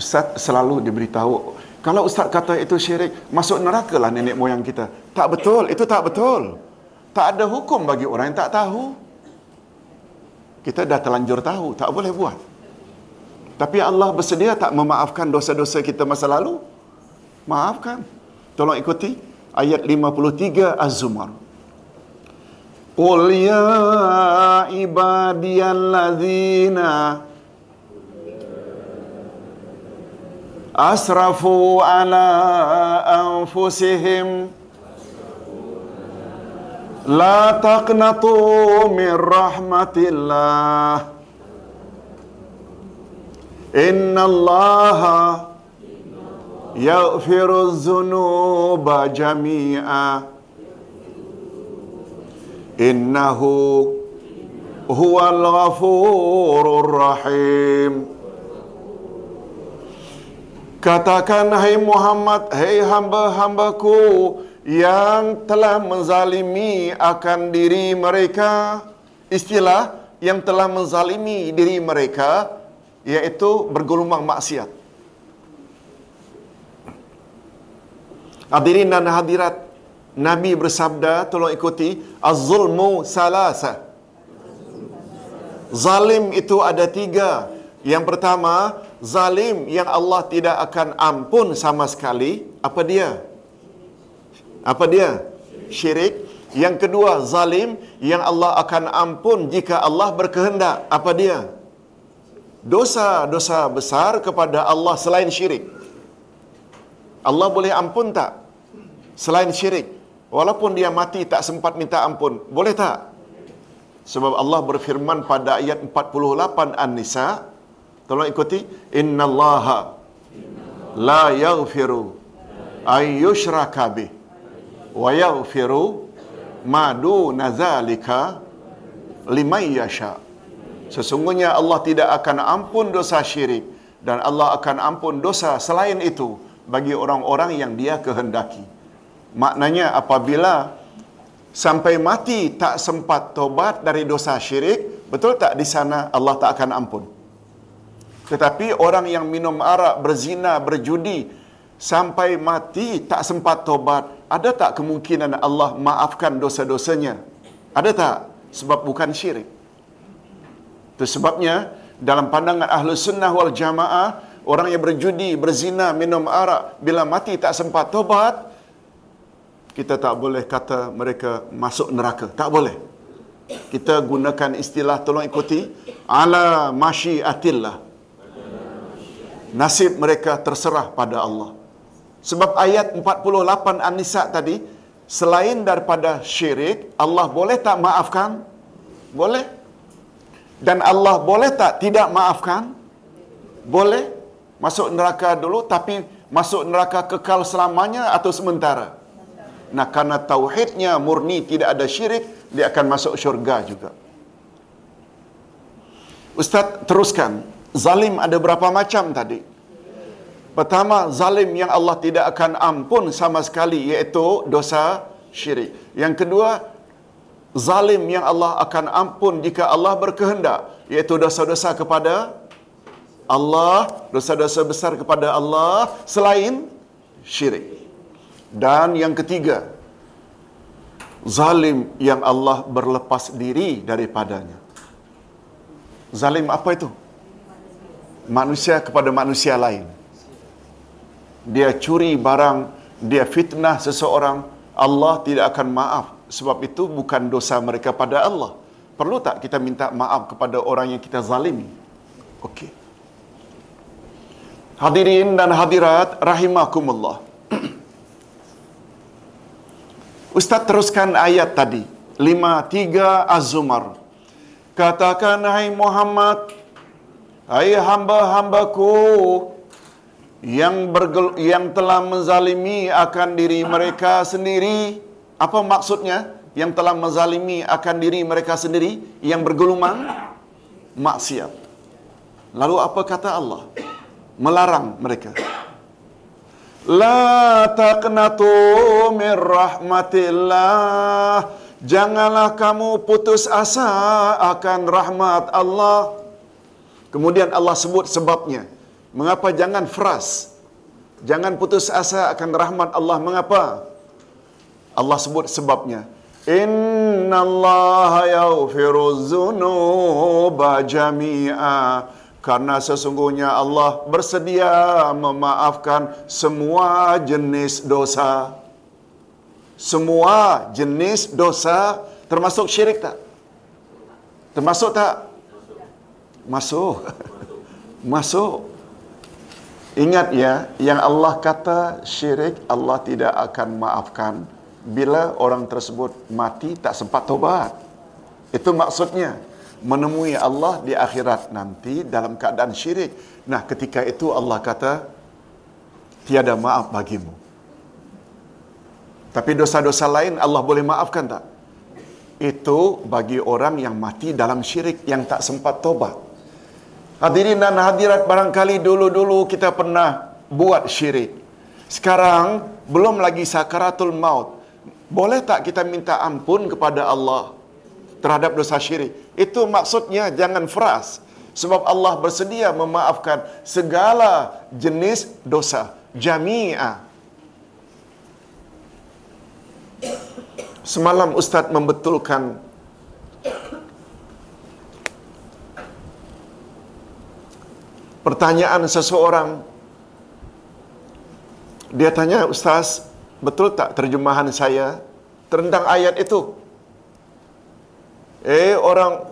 Ustaz selalu diberitahu, kalau Ustaz kata itu syirik, masuk neraka lah nenek moyang kita. Tak betul, itu tak betul. Tak ada hukum bagi orang yang tak tahu. Kita dah terlanjur tahu, tak boleh buat. Tapi Allah bersedia tak memaafkan dosa-dosa kita masa lalu? Maafkan. Tolong ikuti ayat 53 Az-Zumar. Qul ya ibadiyalladzina asrafu ala anfusihim la taqnatu min rahmatillah inna allaha yaghfiru dhunuba jami'a innahu huwal ghafurur rahim. Katakan hai Muhammad hai hamba-hambaku yang telah menzalimi akan diri mereka. Istilah yang telah menzalimi diri mereka iaitu bergolumang maksiat. Hadirin dan hadirat, Nabi bersabda, tolong ikuti, Az-zulmu salasa. Zalim itu ada tiga. Yang pertama, zalim yang Allah tidak akan ampun sama sekali. Apa dia? Apa dia? Syirik. Yang kedua, zalim yang Allah akan ampun jika Allah berkehendak. Apa dia? Dosa-dosa besar kepada Allah selain syirik. Allah boleh ampun tak? Selain syirik. Walaupun dia mati tak sempat minta ampun. Boleh tak? Sebab Allah berfirman pada ayat 48 An-Nisa. Tolong ikuti. Inna allaha la yaghfiru ayyushraka bih. Wa yaghfiru madu nazalika limay yasha. Sesungguhnya Allah tidak akan ampun dosa syirik. Dan Allah akan ampun dosa selain itu bagi orang-orang yang dia kehendaki. Maknanya apabila sampai mati tak sempat tobat dari dosa syirik, betul tak di sana Allah tak akan ampun. Tetapi orang yang minum arak, berzina, berjudi sampai mati tak sempat tobat, ada tak kemungkinan Allah maafkan dosa-dosanya? Ada tak? Sebab bukan syirik. Itu sebabnya dalam pandangan ahlu sunnah wal jamaah, orang yang berjudi, berzina, minum arak, bila mati tak sempat tobat, kita tak boleh kata mereka masuk neraka. Tak boleh. Kita gunakan istilah, tolong ikuti, ala masyiatillah. nasib mereka terserah pada Allah. Sebab ayat 48 An-Nisa tadi, selain daripada syirik, Allah boleh tak maafkan? Boleh. Dan Allah boleh tak tidak maafkan? Boleh. Masuk neraka dulu tapi masuk neraka kekal selamanya atau sementara? Nah, karena tauhidnya murni tidak ada syirik, dia akan masuk syurga juga. Ustaz teruskan. Zalim ada berapa macam tadi? Pertama, zalim yang Allah tidak akan ampun sama sekali iaitu dosa syirik. Yang kedua, zalim yang Allah akan ampun jika Allah berkehendak iaitu dosa-dosa kepada Allah, dosa-dosa besar kepada Allah selain syirik. Dan yang ketiga, zalim yang Allah berlepas diri daripadanya. Zalim apa itu? Manusia kepada manusia lain. Dia curi barang, dia fitnah seseorang, Allah tidak akan maaf. Sebab itu bukan dosa mereka pada Allah. Perlu tak kita minta maaf kepada orang yang kita zalimi? Okey. Hadirin dan hadirat rahimakumullah. Ustaz teruskan ayat tadi. 53 Az-Zumar. Katakan hai Muhammad, hai hamba-hambaku yang bergel, yang telah menzalimi akan diri mereka sendiri. Apa maksudnya? Yang telah menzalimi akan diri mereka sendiri yang bergelumang maksiat. Lalu apa kata Allah? Melarang mereka. La taqnatu min rahmatillah. Janganlah kamu putus asa akan rahmat Allah. Kemudian Allah sebut sebabnya. Mengapa jangan fras? Jangan putus asa akan rahmat Allah. Mengapa? Allah sebut sebabnya. Inna Allah yaghfiru dzunuba jami'a. Karena sesungguhnya Allah bersedia memaafkan semua jenis dosa. Semua jenis dosa termasuk syirik tak? Termasuk tak? Masuk. [laughs] Masuk. Ingat ya, yang Allah kata syirik Allah tidak akan maafkan bila orang tersebut mati tak sempat tobat. Itu maksudnya menemui Allah di akhirat nanti dalam keadaan syirik. Nah, ketika itu Allah kata tiada maaf bagimu. Tapi dosa-dosa lain Allah boleh maafkan tak? Itu bagi orang yang mati dalam syirik yang tak sempat tobat. Hadirin dan hadirat barangkali dulu-dulu kita pernah buat syirik. Sekarang belum lagi sakaratul maut. Boleh tak kita minta ampun kepada Allah terhadap dosa syirik? Itu maksudnya jangan fras. Sebab Allah bersedia memaafkan segala jenis dosa. Jami'ah. Semalam Ustaz membetulkan pertanyaan seseorang. Dia tanya, Ustaz, betul tak terjemahan saya tentang ayat itu? Eh orang,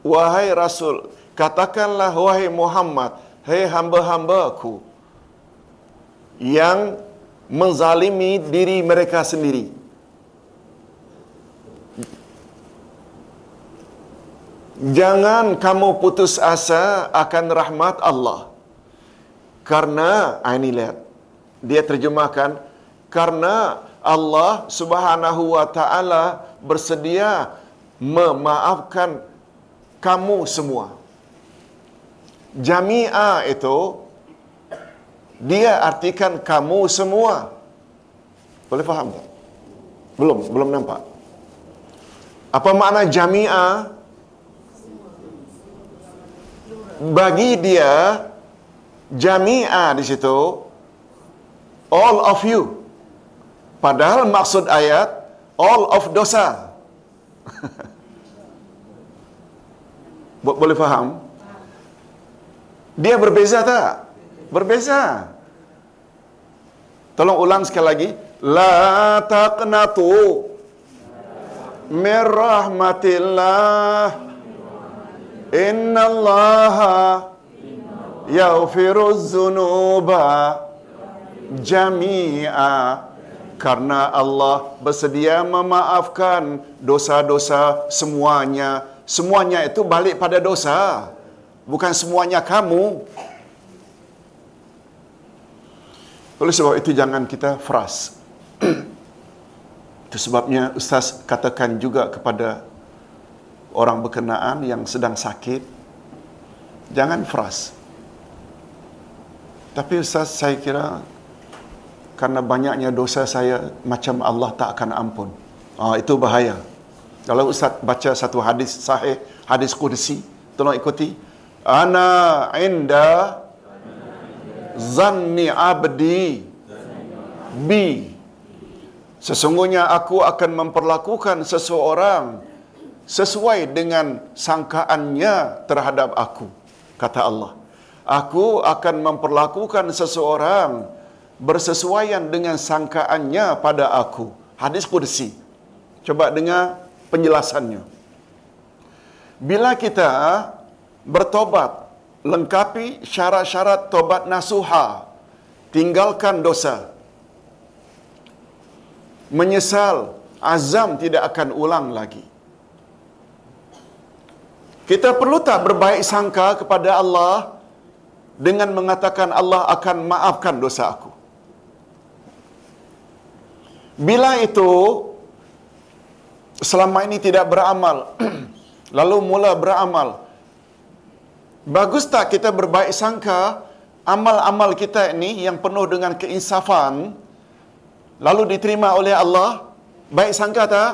wahai Rasul, katakanlah wahai Muhammad, hei hamba-hambaku yang menzalimi diri mereka sendiri. Jangan kamu putus asa akan rahmat Allah. Karena, ah, ini lihat, dia terjemahkan, karena Allah subhanahu wa ta'ala bersedia memaafkan kamu semua. Jami'ah itu, dia artikan kamu semua. Boleh faham tak? Belum, belum nampak. Apa makna jami'ah? bagi dia jami'ah di situ all of you padahal maksud ayat all of dosa boleh faham? Dia berbeza tak? Berbeza. Tolong ulang sekali lagi. La taqnatu min rahmatillah. Inna Allah yaghfiruz dzunuba jami'a karena Allah bersedia memaafkan dosa-dosa semuanya. Semuanya itu balik pada dosa. Bukan semuanya kamu. Oleh sebab itu jangan kita fras. itu sebabnya Ustaz katakan juga kepada orang berkenaan yang sedang sakit, jangan fras. Tapi Ustaz saya kira karena banyaknya dosa saya macam Allah tak akan ampun. Ah itu bahaya. Kalau Ustaz baca satu hadis sahih, hadis kursi, tolong ikuti. Ana inda zanni abdi bi. Sesungguhnya aku akan memperlakukan seseorang sesuai dengan sangkaannya terhadap aku, kata Allah. Aku akan memperlakukan seseorang bersesuaian dengan sangkaannya pada aku. Hadis kursi. Coba dengar penjelasannya. Bila kita bertobat, lengkapi syarat-syarat tobat nasuha, tinggalkan dosa, menyesal, azam tidak akan ulang lagi. Kita perlu tak berbaik sangka kepada Allah dengan mengatakan Allah akan maafkan dosa aku. Bila itu selama ini tidak beramal, [clears throat] lalu mula beramal, bagus tak kita berbaik sangka amal-amal kita ini yang penuh dengan keinsafan, lalu diterima oleh Allah, baik sangka tak?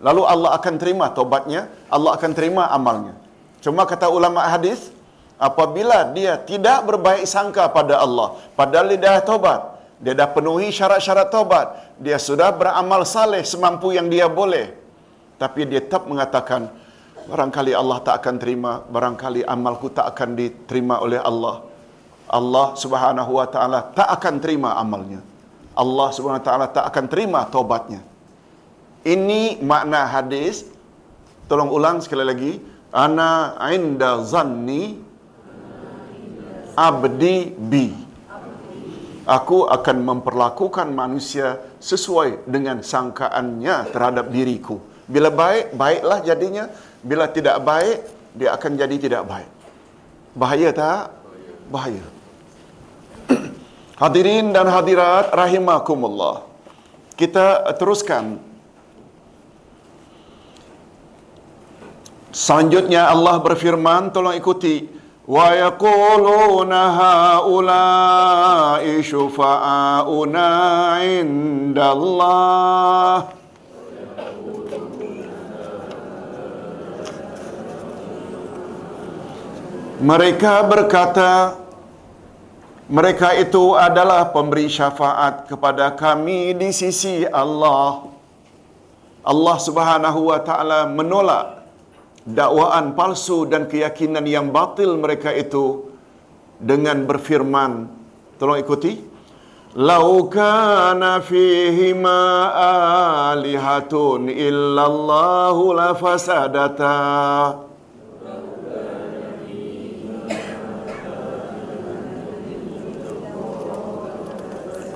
Lalu Allah akan terima tobatnya, Allah akan terima amalnya. Cuma kata ulama hadis, apabila dia tidak berbaik sangka pada Allah, padahal dia tobat, dia dah penuhi syarat-syarat tobat, dia sudah beramal saleh semampu yang dia boleh. Tapi dia tetap mengatakan, barangkali Allah tak akan terima, barangkali amalku tak akan diterima oleh Allah. Allah subhanahu wa ta'ala tak akan terima amalnya. Allah subhanahu wa ta'ala tak akan terima tobatnya. Ini makna hadis. Tolong ulang sekali lagi. Ana inda zanni abdi bi. Aku akan memperlakukan manusia sesuai dengan sangkaannya terhadap diriku. Bila baik, baiklah jadinya. Bila tidak baik, dia akan jadi tidak baik. Bahaya tak? Bahaya. Hadirin dan hadirat rahimakumullah. Kita teruskan. Selanjutnya Allah berfirman, tolong ikuti. ويقولون هؤلاء شفعاؤنا عند الله Mereka berkata mereka itu adalah pemberi syafaat kepada kami di sisi Allah. Allah Subhanahu wa taala menolak dakwaan palsu dan keyakinan yang batil mereka itu dengan berfirman. Tolong ikuti. Lau kana fihi ma alihatun illallahu la fasadata.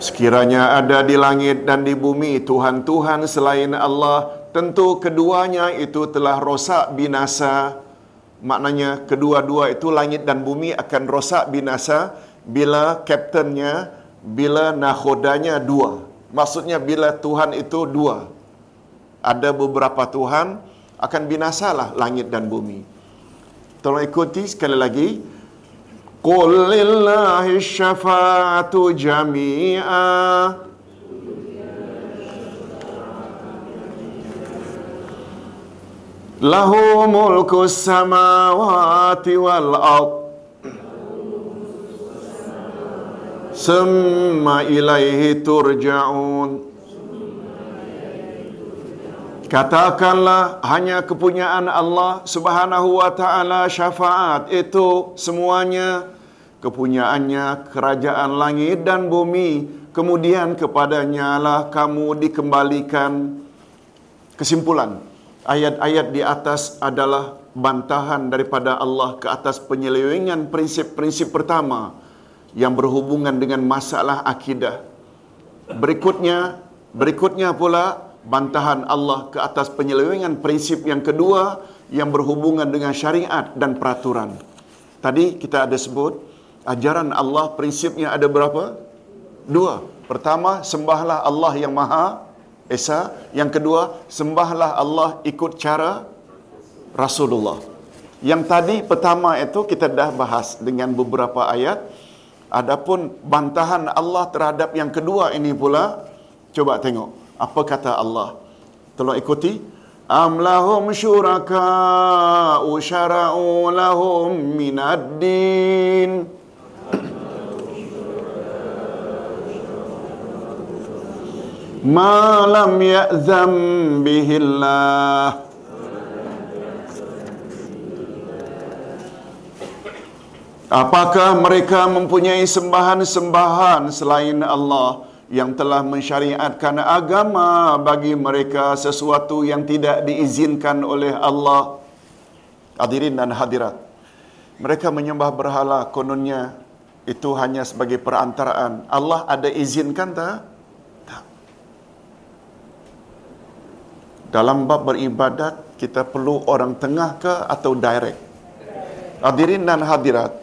Sekiranya ada di langit dan di bumi Tuhan-Tuhan selain Allah tentu keduanya itu telah rosak binasa. Maknanya kedua-dua itu langit dan bumi akan rosak binasa bila kaptennya, bila nahodanya dua. Maksudnya bila Tuhan itu dua. Ada beberapa Tuhan akan binasalah langit dan bumi. Tolong ikuti sekali lagi. Qul lillahi syafa'atu jami'a. Lahu mulku samawati wal ard. Summa ilaihi turja'un. Katakanlah hanya kepunyaan Allah Subhanahu wa taala syafaat. Itu semuanya kepunyaannya kerajaan langit dan bumi. Kemudian kepadanya lah kamu dikembalikan kesimpulan ayat-ayat di atas adalah bantahan daripada Allah ke atas penyelewengan prinsip-prinsip pertama yang berhubungan dengan masalah akidah. Berikutnya, berikutnya pula bantahan Allah ke atas penyelewengan prinsip yang kedua yang berhubungan dengan syariat dan peraturan. Tadi kita ada sebut ajaran Allah prinsipnya ada berapa? Dua. Pertama, sembahlah Allah yang Maha Esa. Yang kedua, sembahlah Allah ikut cara Rasulullah. Yang tadi pertama itu kita dah bahas dengan beberapa ayat. Adapun bantahan Allah terhadap yang kedua ini pula, coba tengok apa kata Allah. Tolong ikuti. Am lahum syuraka'u syara'u lahum minad din. Ma lam ya'zam bihillah. Apakah mereka mempunyai sembahan-sembahan selain Allah yang telah mensyariatkan agama bagi mereka sesuatu yang tidak diizinkan oleh Allah? Hadirin dan hadirat. Mereka menyembah berhala kononnya itu hanya sebagai perantaraan. Allah ada izinkan tak? Dalam bab beribadat, kita perlu orang tengah ke atau direct? Hadirin dan hadirat,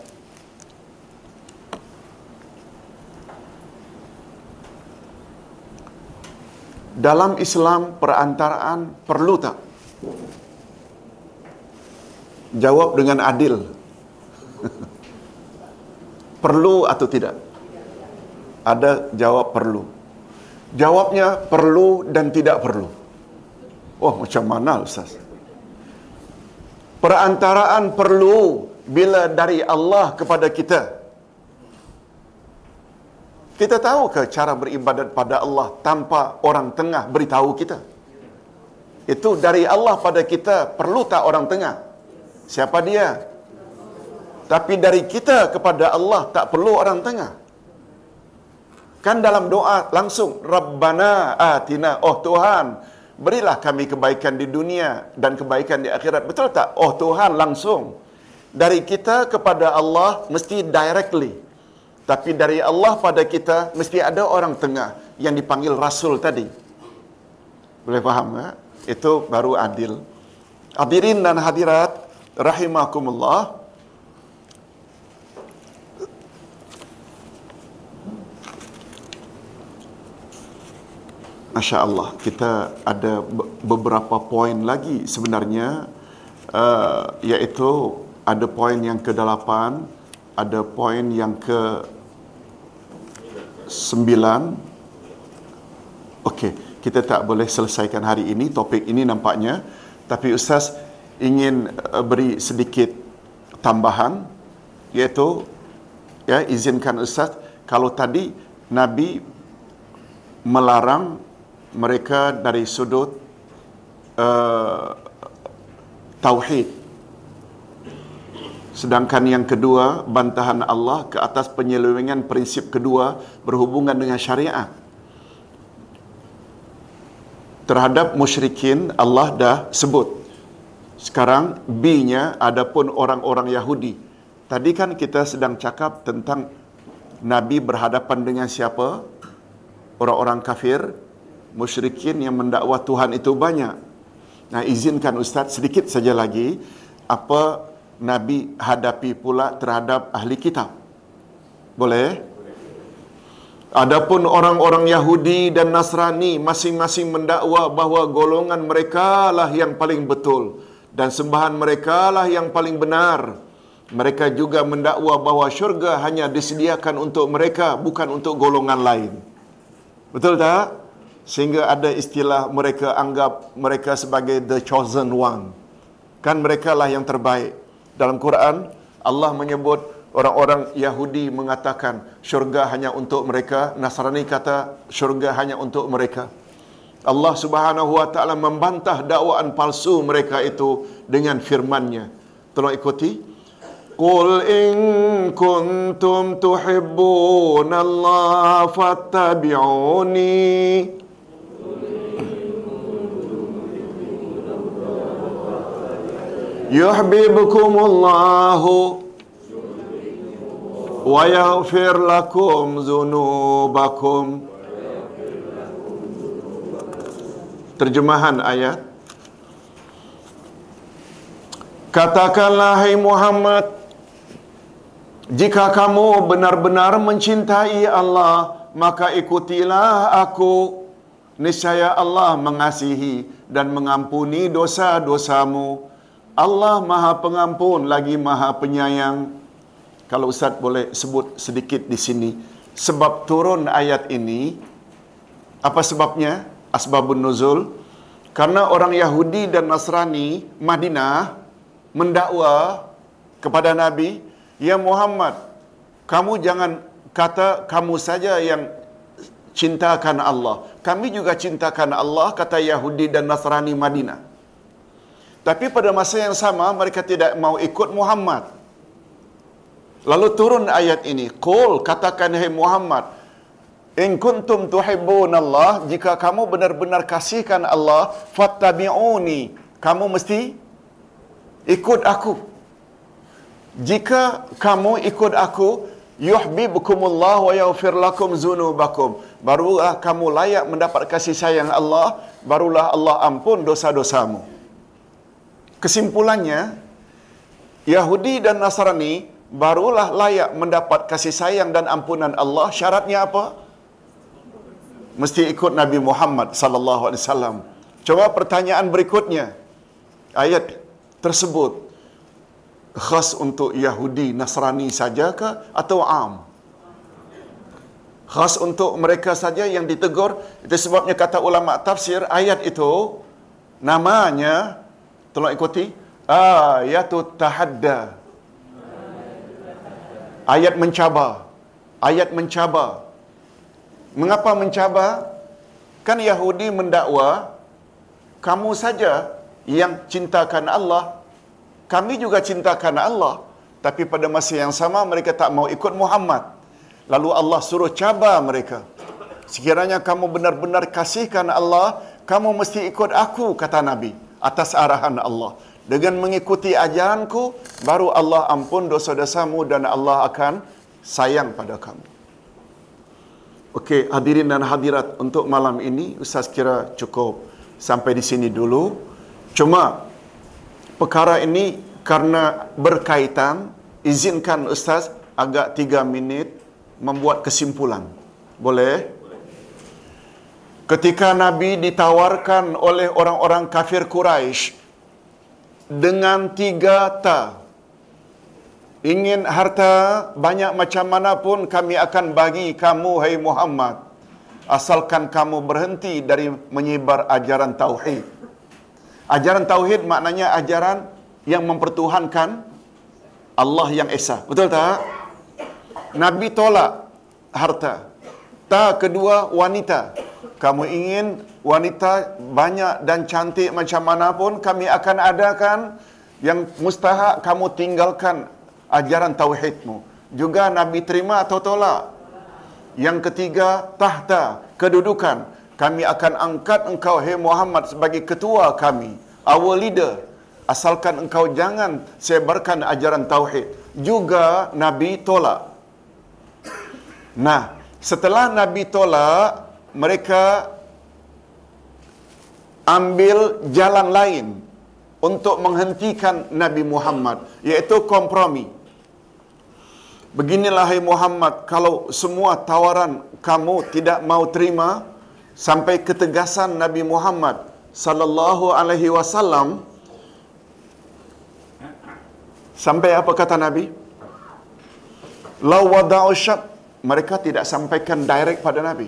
dalam Islam perantaraan perlu tak? Jawab dengan adil. [laughs] perlu atau tidak? Ada jawab perlu. Jawabnya perlu dan tidak perlu. Oh, macam mana Ustaz? Perantaraan perlu bila dari Allah kepada kita. Kita tahu ke cara beribadat pada Allah tanpa orang tengah beritahu kita? Itu dari Allah pada kita perlu tak orang tengah? Siapa dia? Tapi dari kita kepada Allah tak perlu orang tengah. Kan dalam doa langsung Rabbana atina oh Tuhan berilah kami kebaikan di dunia dan kebaikan di akhirat. Betul tak? Oh Tuhan langsung. Dari kita kepada Allah mesti directly. Tapi dari Allah pada kita mesti ada orang tengah yang dipanggil rasul tadi. Boleh faham ya? Itu baru adil. Hadirin dan hadirat rahimakumullah. Masya Allah, kita ada beberapa poin lagi sebenarnya, uh, iaitu ada poin yang ke-8, ada poin yang ke sembilan. Okey, kita tak boleh selesaikan hari ini topik ini nampaknya, tapi ustaz ingin uh, beri sedikit tambahan iaitu ya izinkan ustaz kalau tadi nabi melarang mereka dari sudut uh, tauhid Sedangkan yang kedua, bantahan Allah ke atas penyelewengan prinsip kedua berhubungan dengan syariat. Terhadap musyrikin, Allah dah sebut. Sekarang B-nya adapun orang-orang Yahudi. Tadi kan kita sedang cakap tentang Nabi berhadapan dengan siapa? Orang-orang kafir, musyrikin yang mendakwa Tuhan itu banyak. Nah, izinkan Ustaz sedikit saja lagi apa Nabi hadapi pula terhadap ahli kitab. Boleh? Adapun orang-orang Yahudi dan Nasrani masing-masing mendakwa bahawa golongan mereka lah yang paling betul dan sembahan mereka lah yang paling benar. Mereka juga mendakwa bahawa syurga hanya disediakan untuk mereka bukan untuk golongan lain. Betul tak? Sehingga ada istilah mereka anggap mereka sebagai the chosen one. Kan mereka lah yang terbaik. Dalam Quran, Allah menyebut orang-orang Yahudi mengatakan syurga hanya untuk mereka, Nasrani kata syurga hanya untuk mereka. Allah Subhanahu wa taala membantah dakwaan palsu mereka itu dengan firman-Nya. Tolong ikuti. Qul in kuntum tuhibbuna Allah fattabi'uni yuhibbukumullahu wa yaghfir lakum dzunubakum Terjemahan ayat. Katakanlah hai Muhammad jika kamu benar-benar mencintai Allah maka ikutilah aku niscaya Allah mengasihi dan mengampuni dosa-dosamu. Allah Maha Pengampun lagi Maha Penyayang. Kalau Ustaz boleh sebut sedikit di sini sebab turun ayat ini apa sebabnya? Asbabun nuzul. Karena orang Yahudi dan Nasrani Madinah mendakwa kepada Nabi ya Muhammad kamu jangan kata kamu saja yang cintakan Allah kami juga cintakan Allah kata Yahudi dan Nasrani Madinah tapi pada masa yang sama mereka tidak mau ikut Muhammad lalu turun ayat ini qul katakan hai Muhammad In kuntum tuhibbun Allah, jika kamu benar-benar kasihkan Allah, fattabi'uni. Kamu mesti ikut aku. Jika kamu ikut aku, yuhibbukumullah wa yaghfir lakum dzunubakum. Barulah kamu layak mendapat kasih sayang Allah, barulah Allah ampun dosa-dosamu. Kesimpulannya, Yahudi dan Nasrani barulah layak mendapat kasih sayang dan ampunan Allah. Syaratnya apa? mesti ikut Nabi Muhammad sallallahu alaihi wasallam. Coba pertanyaan berikutnya. Ayat tersebut khas untuk Yahudi Nasrani saja ke atau am? Khas untuk mereka saja yang ditegur. Itu sebabnya kata ulama tafsir ayat itu namanya tolong ikuti ayatut tahadda. Ayat mencabar. Ayat mencabar. Mengapa mencabar? Kan Yahudi mendakwa kamu saja yang cintakan Allah. Kami juga cintakan Allah. Tapi pada masa yang sama mereka tak mau ikut Muhammad. Lalu Allah suruh cabar mereka. Sekiranya kamu benar-benar kasihkan Allah, kamu mesti ikut aku, kata Nabi. Atas arahan Allah. Dengan mengikuti ajaranku, baru Allah ampun dosa-dosamu dan Allah akan sayang pada kamu. Okey, hadirin dan hadirat untuk malam ini Ustaz kira cukup sampai di sini dulu. Cuma perkara ini karena berkaitan izinkan Ustaz agak tiga minit membuat kesimpulan. Boleh? Ketika Nabi ditawarkan oleh orang-orang kafir Quraisy dengan tiga ta ingin harta banyak macam mana pun kami akan bagi kamu hai Muhammad asalkan kamu berhenti dari menyebar ajaran tauhid ajaran tauhid maknanya ajaran yang mempertuhankan Allah yang esa betul tak nabi tolak harta ta kedua wanita kamu ingin wanita banyak dan cantik macam mana pun kami akan adakan yang mustahak kamu tinggalkan ajaran tauhidmu. Juga Nabi terima atau tolak. Yang ketiga, tahta, kedudukan. Kami akan angkat engkau, hai Muhammad, sebagai ketua kami. Our leader. Asalkan engkau jangan sebarkan ajaran tauhid. Juga Nabi tolak. Nah, setelah Nabi tolak, mereka ambil jalan lain untuk menghentikan Nabi Muhammad, yaitu kompromi. Beginilah hai Muhammad, kalau semua tawaran kamu tidak mau terima sampai ketegasan Nabi Muhammad sallallahu alaihi wasallam sampai apa kata Nabi? La wada'u syat mereka tidak sampaikan direct pada Nabi.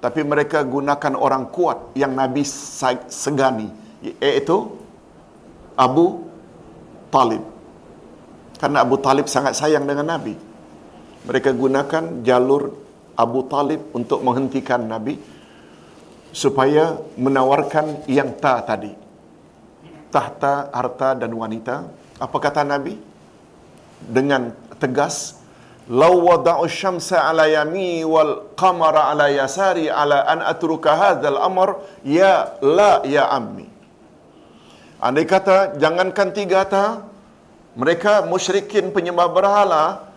Tapi mereka gunakan orang kuat yang Nabi segani, iaitu Abu Talib. Karena Abu Talib sangat sayang dengan Nabi. Mereka gunakan jalur Abu Talib untuk menghentikan Nabi supaya menawarkan yang ta tadi. Tahta, harta dan wanita. Apa kata Nabi? Dengan tegas, "Law wada'u syamsa 'ala yami wal qamara 'ala yasari 'ala an atruka hadzal amr ya la ya ammi." Andai kata jangankan tiga ta, mereka musyrikin penyembah berhala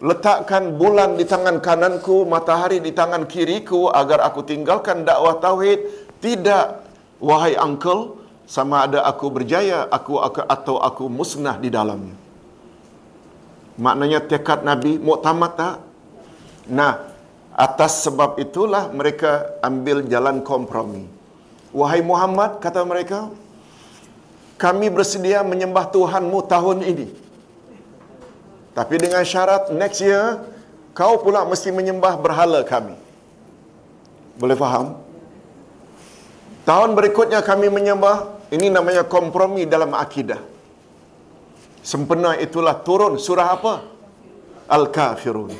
letakkan bulan di tangan kananku, matahari di tangan kiriku agar aku tinggalkan dakwah tauhid. Tidak, wahai uncle, sama ada aku berjaya aku, atau aku musnah di dalamnya. Maknanya tekad Nabi muktamad tak? Nah, atas sebab itulah mereka ambil jalan kompromi. Wahai Muhammad, kata mereka, kami bersedia menyembah Tuhanmu tahun ini. Tapi dengan syarat next year, kau pula mesti menyembah berhala kami. Boleh faham? Tahun berikutnya kami menyembah, ini namanya kompromi dalam akidah. Sempena itulah turun surah apa? Al-Kafirun.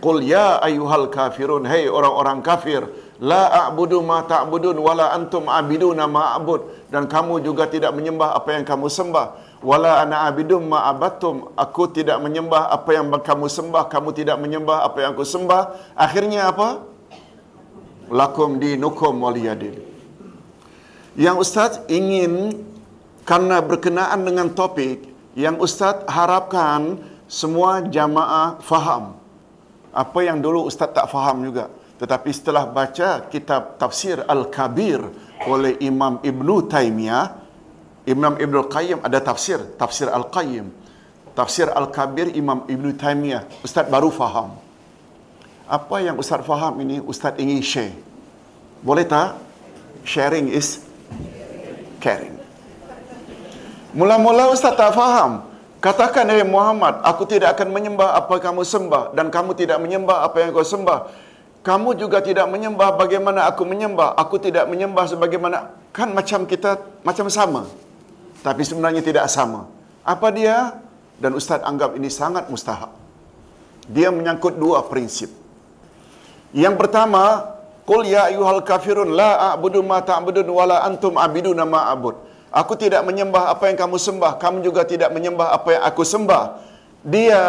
Qul ya ayyuhal kafirun, hei orang-orang kafir, la a'budu ma ta'budun wala antum a'biduna ma a'bud dan kamu juga tidak menyembah apa yang kamu sembah wala ana a'bidum ma abattum aku tidak menyembah apa yang kamu sembah kamu tidak menyembah apa yang aku sembah. Akhirnya apa? Lakum dinukum waliyadin yang ustaz ingin karena berkenaan dengan topik yang ustaz harapkan semua jamaah faham. Apa yang dulu ustaz tak faham juga. Tetapi setelah baca kitab tafsir Al-Kabir oleh Imam Ibn Taymiyah, Imam Ibn Qayyim ada tafsir, tafsir Al-Qayyim. Tafsir Al-Kabir Imam Ibn Taymiyah. Ustaz baru faham. Apa yang Ustaz faham ini, Ustaz ingin share. Boleh tak? Sharing is caring. Mula-mula Ustaz tak faham. Katakan, hey Muhammad, aku tidak akan menyembah apa kamu sembah dan kamu tidak menyembah apa yang kau sembah kamu juga tidak menyembah bagaimana aku menyembah. Aku tidak menyembah sebagaimana kan macam kita macam sama. Tapi sebenarnya tidak sama. Apa dia? Dan ustaz anggap ini sangat mustahak. Dia menyangkut dua prinsip. Yang pertama, qul ya ayyuhal kafirun la a'budu ma ta'budun wala antum a'biduna ma a'bud. Aku tidak menyembah apa yang kamu sembah, kamu juga tidak menyembah apa yang aku sembah. Dia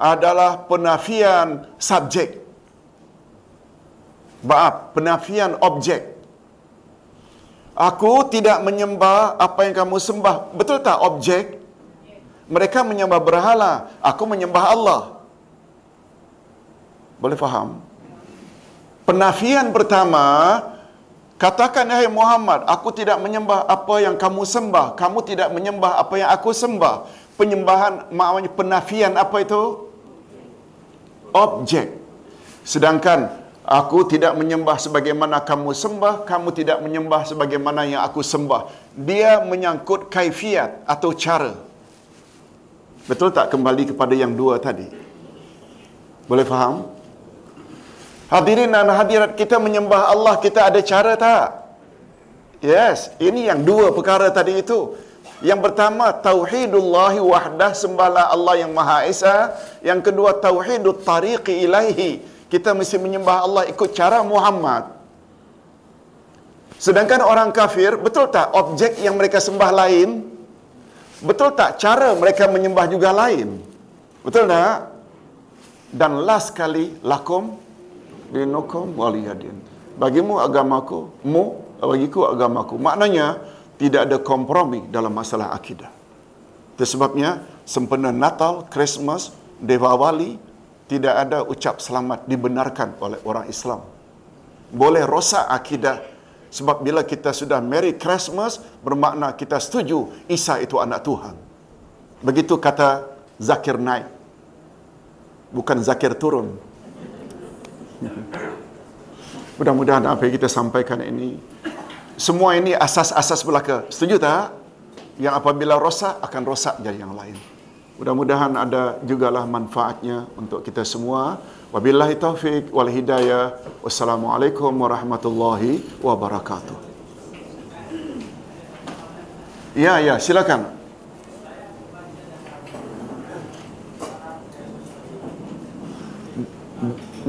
adalah penafian subjek Maaf, penafian objek. Aku tidak menyembah apa yang kamu sembah. Betul tak objek? Mereka menyembah berhala. Aku menyembah Allah. Boleh faham? Penafian pertama, katakan hai Muhammad, aku tidak menyembah apa yang kamu sembah. Kamu tidak menyembah apa yang aku sembah. Penyembahan maknanya penafian apa itu? Objek. Sedangkan Aku tidak menyembah sebagaimana kamu sembah, kamu tidak menyembah sebagaimana yang aku sembah. Dia menyangkut kaifiat atau cara. Betul tak kembali kepada yang dua tadi? Boleh faham? Hadirin dan hadirat kita menyembah Allah, kita ada cara tak? Yes, ini yang dua perkara tadi itu. Yang pertama, Tauhidullahi wahdah, sembahlah Allah yang Maha Esa. Yang kedua, Tauhidut tariqi ilaihi, kita mesti menyembah Allah ikut cara Muhammad. Sedangkan orang kafir, betul tak objek yang mereka sembah lain? Betul tak cara mereka menyembah juga lain? Betul tak? Dan last kali, lakum dinukum waliyadin. Bagimu agamaku, mu bagiku agamaku. Maknanya, tidak ada kompromi dalam masalah akidah. Itu sebabnya, sempena Natal, Christmas, Dewawali, tidak ada ucap selamat dibenarkan oleh orang Islam. Boleh rosak akidah sebab bila kita sudah Merry Christmas bermakna kita setuju Isa itu anak Tuhan. Begitu kata Zakir naik. Bukan Zakir turun. [laughs] Mudah-mudahan apa yang kita sampaikan ini semua ini asas-asas belaka. Setuju tak? Yang apabila rosak akan rosak jadi yang lain. Mudah-mudahan ada jugalah manfaatnya untuk kita semua. Wabillahi taufik wal hidayah. Wassalamualaikum warahmatullahi wabarakatuh. Ya, ya, silakan.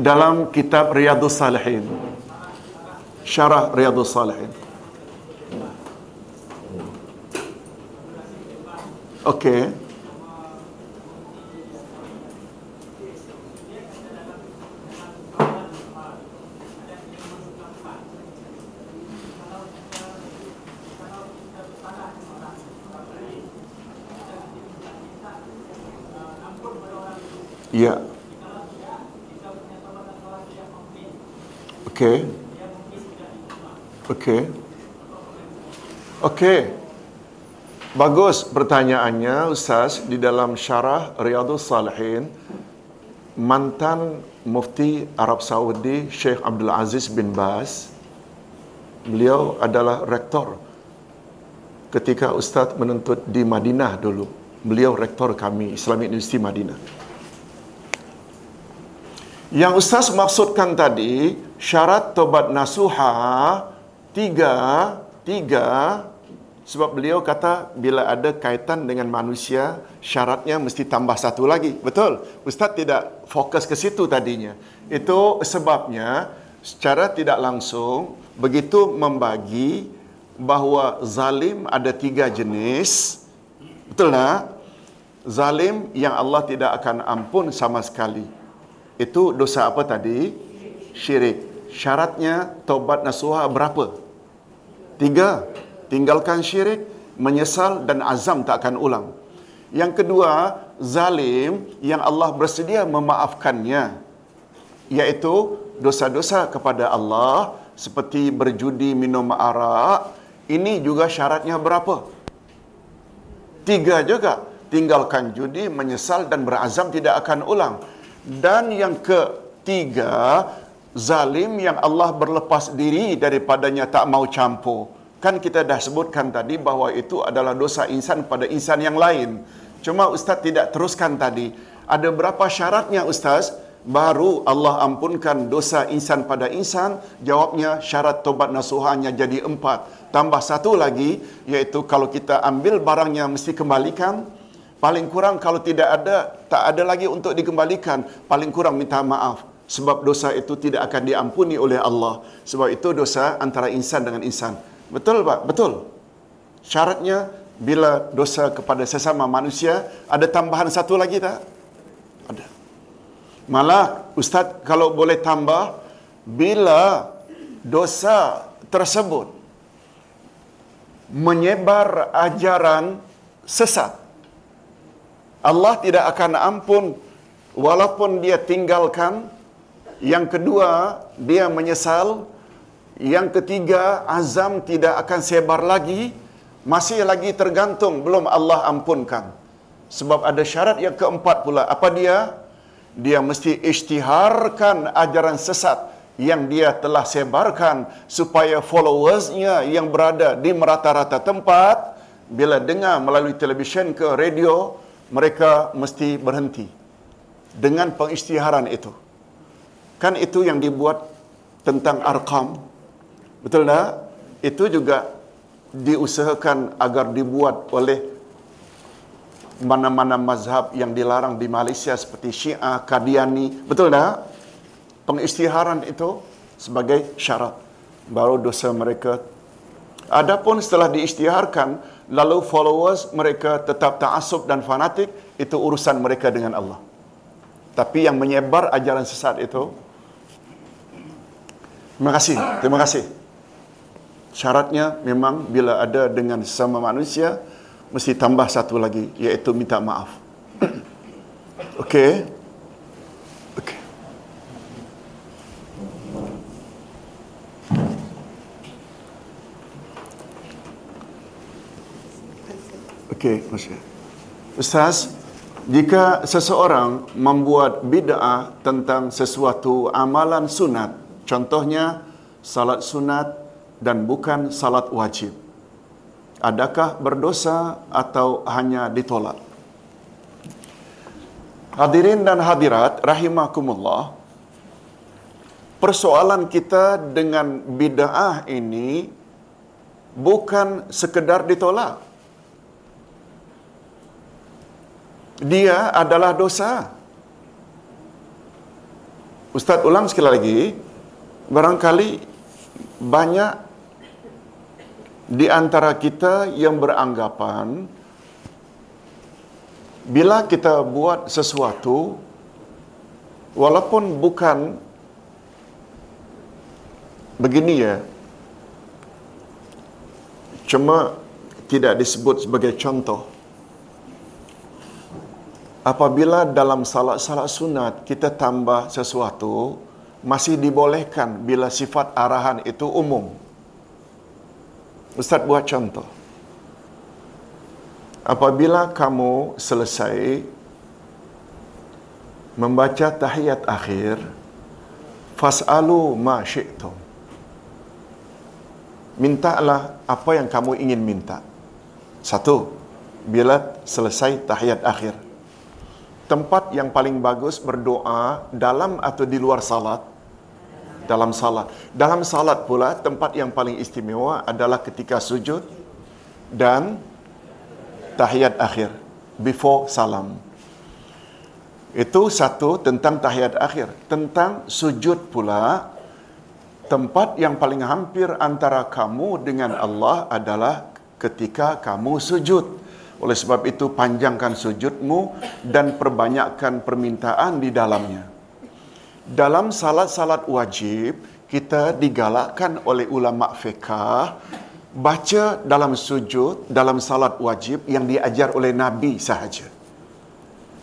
Dalam kitab Riyadhus Salihin. Syarah Riyadhus Salihin. Okey. Ya. Okey. Okey. Okey. Bagus pertanyaannya Ustaz di dalam syarah Riyadhus Salihin mantan mufti Arab Saudi Sheikh Abdul Aziz bin Baz beliau adalah rektor ketika Ustaz menuntut di Madinah dulu beliau rektor kami Islamic University Madinah yang Ustaz maksudkan tadi syarat tobat nasuha tiga tiga. Sebab beliau kata bila ada kaitan dengan manusia syaratnya mesti tambah satu lagi. Betul? Ustaz tidak fokus ke situ tadinya. Itu sebabnya secara tidak langsung begitu membagi bahawa zalim ada tiga jenis. Betul tak? Zalim yang Allah tidak akan ampun sama sekali itu dosa apa tadi? Syirik. Syaratnya taubat nasuha berapa? Tiga. Tinggalkan syirik, menyesal dan azam tak akan ulang. Yang kedua, zalim yang Allah bersedia memaafkannya. Iaitu dosa-dosa kepada Allah seperti berjudi minum arak. Ini juga syaratnya berapa? Tiga juga. Tinggalkan judi, menyesal dan berazam tidak akan ulang. Dan yang ketiga, zalim yang Allah berlepas diri daripadanya tak mau campur. Kan kita dah sebutkan tadi bahawa itu adalah dosa insan pada insan yang lain. Cuma Ustaz tidak teruskan tadi. Ada berapa syaratnya Ustaz? Baru Allah ampunkan dosa insan pada insan. Jawabnya syarat tobat nasuhanya jadi empat. Tambah satu lagi, iaitu kalau kita ambil barangnya mesti kembalikan. Paling kurang kalau tidak ada, tak ada lagi untuk dikembalikan. Paling kurang minta maaf. Sebab dosa itu tidak akan diampuni oleh Allah. Sebab itu dosa antara insan dengan insan. Betul Pak? Betul. Syaratnya bila dosa kepada sesama manusia, ada tambahan satu lagi tak? Ada. Malah Ustaz kalau boleh tambah, bila dosa tersebut menyebar ajaran sesat, Allah tidak akan ampun walaupun dia tinggalkan. Yang kedua, dia menyesal. Yang ketiga, azam tidak akan sebar lagi. Masih lagi tergantung, belum Allah ampunkan. Sebab ada syarat yang keempat pula. Apa dia? Dia mesti isytiharkan ajaran sesat yang dia telah sebarkan supaya followersnya yang berada di merata-rata tempat bila dengar melalui televisyen ke radio mereka mesti berhenti dengan pengisytiharan itu. Kan itu yang dibuat tentang arkam. Betul tak? Itu juga diusahakan agar dibuat oleh mana-mana mazhab yang dilarang di Malaysia seperti Syiah, Qadiani. Betul tak? Pengisytiharan itu sebagai syarat. Baru dosa mereka. Adapun setelah diisytiharkan, lalu followers mereka tetap ta'asub dan fanatik, itu urusan mereka dengan Allah. Tapi yang menyebar ajaran sesat itu, terima kasih, terima kasih. Syaratnya memang bila ada dengan sesama manusia, mesti tambah satu lagi, iaitu minta maaf. [clears throat] Okey. Okey, Masya. Ustaz, jika seseorang membuat bid'ah tentang sesuatu amalan sunat, contohnya salat sunat dan bukan salat wajib, adakah berdosa atau hanya ditolak? Hadirin dan hadirat rahimakumullah. Persoalan kita dengan bid'ah ini bukan sekedar ditolak. Dia adalah dosa. Ustaz ulang sekali lagi, barangkali banyak di antara kita yang beranggapan bila kita buat sesuatu walaupun bukan begini ya cuma tidak disebut sebagai contoh apabila dalam salat-salat sunat kita tambah sesuatu masih dibolehkan bila sifat arahan itu umum. Ustaz buat contoh. Apabila kamu selesai membaca tahiyat akhir, fas'alu ma syi'tum. Mintalah apa yang kamu ingin minta. Satu, bila selesai tahiyat akhir. Tempat yang paling bagus berdoa dalam atau di luar salat? Dalam salat. Dalam salat pula tempat yang paling istimewa adalah ketika sujud dan tahiyat akhir. Before salam. Itu satu tentang tahiyat akhir. Tentang sujud pula, tempat yang paling hampir antara kamu dengan Allah adalah ketika kamu sujud. Oleh sebab itu panjangkan sujudmu dan perbanyakkan permintaan di dalamnya. Dalam salat-salat wajib, kita digalakkan oleh ulama fiqah baca dalam sujud dalam salat wajib yang diajar oleh Nabi sahaja.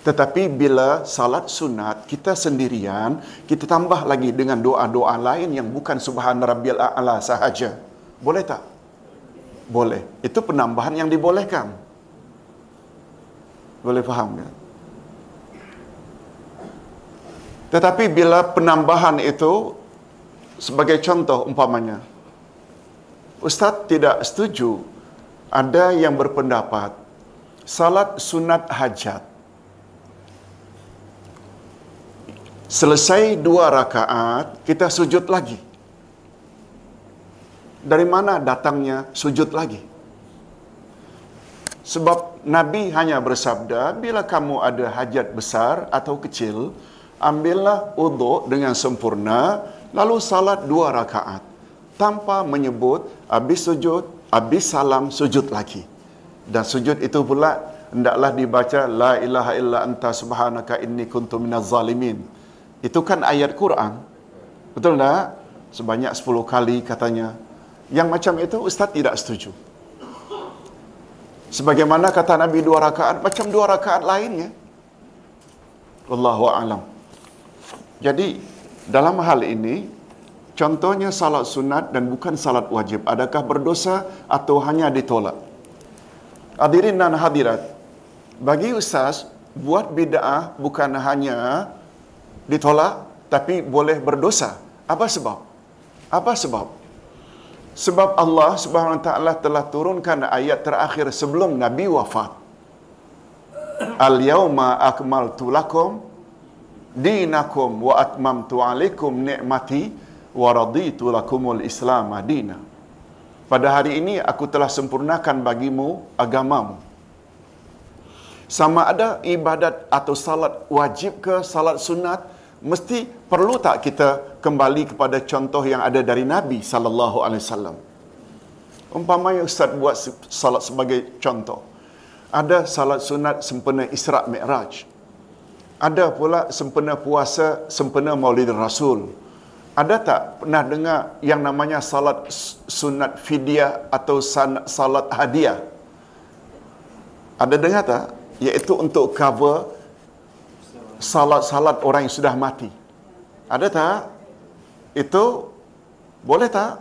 Tetapi bila salat sunat kita sendirian, kita tambah lagi dengan doa-doa lain yang bukan subhan rabbil a'la sahaja. Boleh tak? Boleh. Itu penambahan yang dibolehkan. Boleh faham kan? Tetapi bila penambahan itu sebagai contoh umpamanya Ustaz tidak setuju ada yang berpendapat salat sunat hajat selesai dua rakaat kita sujud lagi dari mana datangnya sujud lagi sebab Nabi hanya bersabda bila kamu ada hajat besar atau kecil ambillah uduk dengan sempurna lalu salat dua rakaat tanpa menyebut habis sujud, habis salam sujud lagi. Dan sujud itu pula hendaklah dibaca la ilaha illa anta subhanaka inni kuntu minaz zalimin. Itu kan ayat Quran. Betul tak? Sebanyak 10 kali katanya. Yang macam itu ustaz tidak setuju. Sebagaimana kata Nabi dua rakaat macam dua rakaat lainnya. Wallahu a'lam. Jadi dalam hal ini Contohnya salat sunat dan bukan salat wajib. Adakah berdosa atau hanya ditolak? Hadirin dan hadirat, bagi ustaz, buat bid'ah bukan hanya ditolak, tapi boleh berdosa. Apa sebab? Apa sebab? Sebab Allah Subhanahu Wa Taala telah turunkan ayat terakhir sebelum Nabi wafat. Al-yawma akmaltu lakum dinakum wa atmamtu alaikum ni'mati waraditu lakumul islam madina pada hari ini aku telah sempurnakan bagimu agamamu sama ada ibadat atau salat wajib ke salat sunat mesti perlu tak kita kembali kepada contoh yang ada dari Nabi sallallahu alaihi wasallam umpamanya ustaz buat salat sebagai contoh ada salat sunat sempena Isra Mi'raj ada pula sempena puasa sempena Maulid Rasul ada tak pernah dengar yang namanya salat sunat fidyah atau salat hadiah? Ada dengar tak? Iaitu untuk cover salat-salat orang yang sudah mati. Ada tak? Itu boleh tak?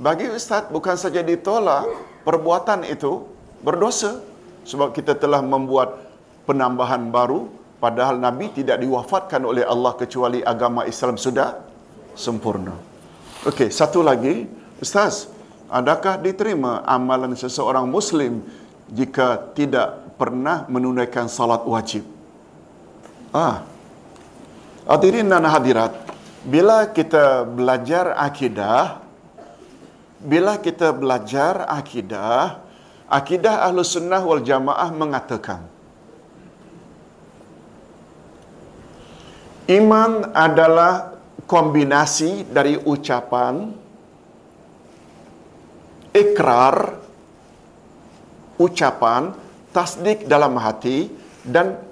Bagi ustaz bukan saja ditolak perbuatan itu berdosa sebab kita telah membuat penambahan baru padahal nabi tidak diwafatkan oleh Allah kecuali agama Islam sudah sempurna. Okey, satu lagi, Ustaz, adakah diterima amalan seseorang Muslim jika tidak pernah menunaikan salat wajib? Ah. Hadirin dan hadirat, bila kita belajar akidah, bila kita belajar akidah, akidah Ahlus Sunnah wal Jamaah mengatakan iman adalah kombinasi dari ucapan ikrar ucapan tasdik dalam hati dan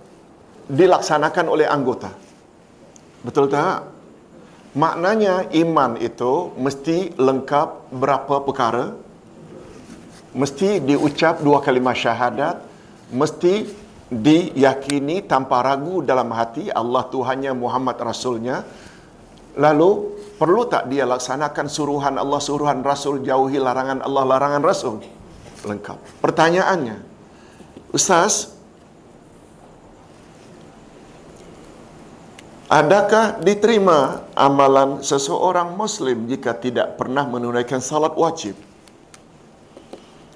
dilaksanakan oleh anggota. Betul tak? Maknanya iman itu mesti lengkap berapa perkara? Mesti diucap dua kalimah syahadat, mesti diyakini tanpa ragu dalam hati Allah Tuhannya Muhammad Rasulnya lalu perlu tak dia laksanakan suruhan Allah suruhan Rasul jauhi larangan Allah larangan Rasul lengkap pertanyaannya Ustaz Adakah diterima amalan seseorang Muslim jika tidak pernah menunaikan salat wajib?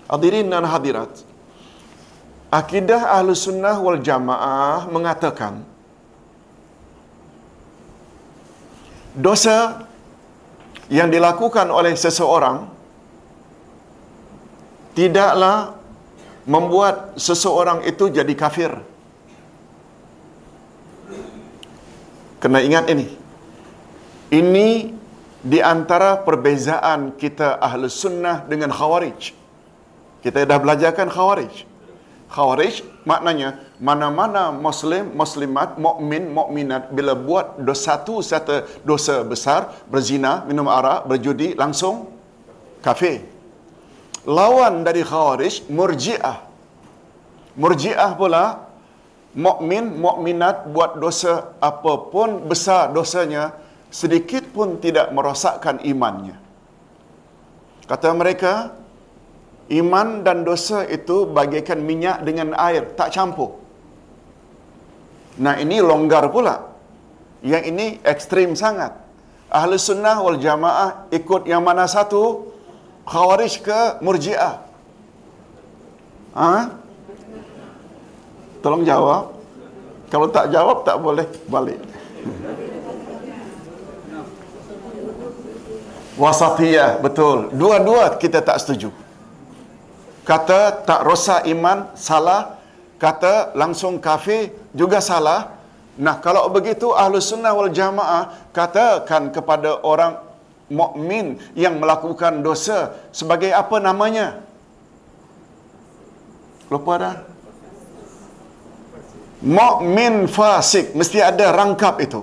Hadirin dan hadirat, akidah ahlu sunnah wal jamaah mengatakan dosa yang dilakukan oleh seseorang tidaklah membuat seseorang itu jadi kafir. Kena ingat ini. Ini di antara perbezaan kita ahlu sunnah dengan khawarij. Kita dah belajarkan khawarij. Khawarij maknanya mana-mana muslim, muslimat, mukmin, mukminat bila buat dosa satu satu dosa besar, berzina, minum arak, berjudi langsung kafir. Lawan dari khawarij murji'ah. Murji'ah pula mukmin, mukminat buat dosa apapun besar dosanya sedikit pun tidak merosakkan imannya. Kata mereka, Iman dan dosa itu bagaikan minyak dengan air, tak campur. Nah ini longgar pula. Yang ini ekstrim sangat. Ahli sunnah wal jamaah ikut yang mana satu? Khawarij ke murji'ah? Ha? Tolong jawab. Kalau tak jawab, tak boleh balik. Wasatiyah, betul. Dua-dua kita tak setuju kata tak rosak iman salah kata langsung kafir juga salah nah kalau begitu ahlu sunnah wal jamaah katakan kepada orang mukmin yang melakukan dosa sebagai apa namanya lupa dah mukmin fasik mesti ada rangkap itu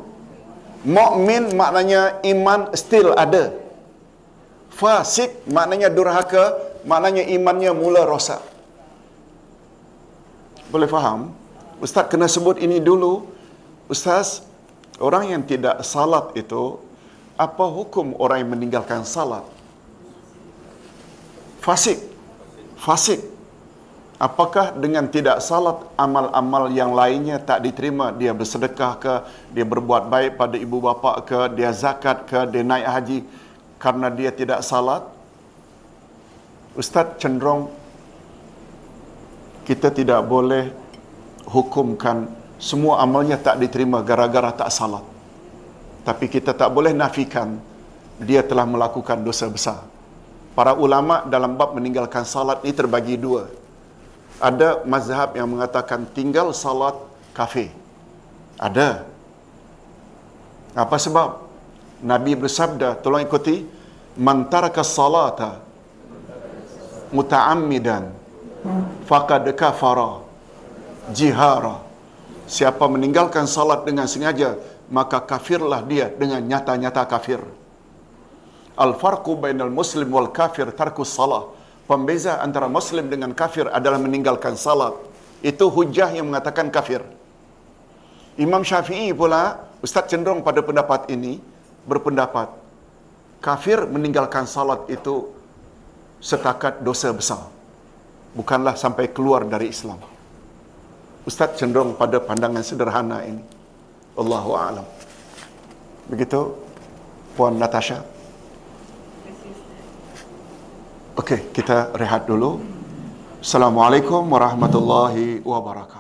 mukmin maknanya iman still ada fasik maknanya durhaka maknanya imannya mula rosak. Boleh faham? Ustaz kena sebut ini dulu. Ustaz, orang yang tidak salat itu, apa hukum orang yang meninggalkan salat? Fasik. Fasik. Apakah dengan tidak salat amal-amal yang lainnya tak diterima? Dia bersedekah ke, dia berbuat baik pada ibu bapa ke, dia zakat ke, dia naik haji karena dia tidak salat? Ustaz cenderung kita tidak boleh hukumkan semua amalnya tak diterima gara-gara tak salat. Tapi kita tak boleh nafikan dia telah melakukan dosa besar. Para ulama dalam bab meninggalkan salat ini terbagi dua. Ada mazhab yang mengatakan tinggal salat kafir. Ada. Apa sebab? Nabi bersabda, tolong ikuti, man taraka salata muta'ammidan faqad kafara jihara siapa meninggalkan salat dengan sengaja maka kafirlah dia dengan nyata-nyata kafir al farqu bainal muslim wal kafir tarkus salah pembeza antara muslim dengan kafir adalah meninggalkan salat itu hujah yang mengatakan kafir Imam Syafi'i pula ustaz cenderung pada pendapat ini berpendapat kafir meninggalkan salat itu setakat dosa besar. Bukanlah sampai keluar dari Islam. Ustaz cenderung pada pandangan sederhana ini. Allahu a'lam. Begitu Puan Natasha. Okey, kita rehat dulu. Assalamualaikum warahmatullahi wabarakatuh.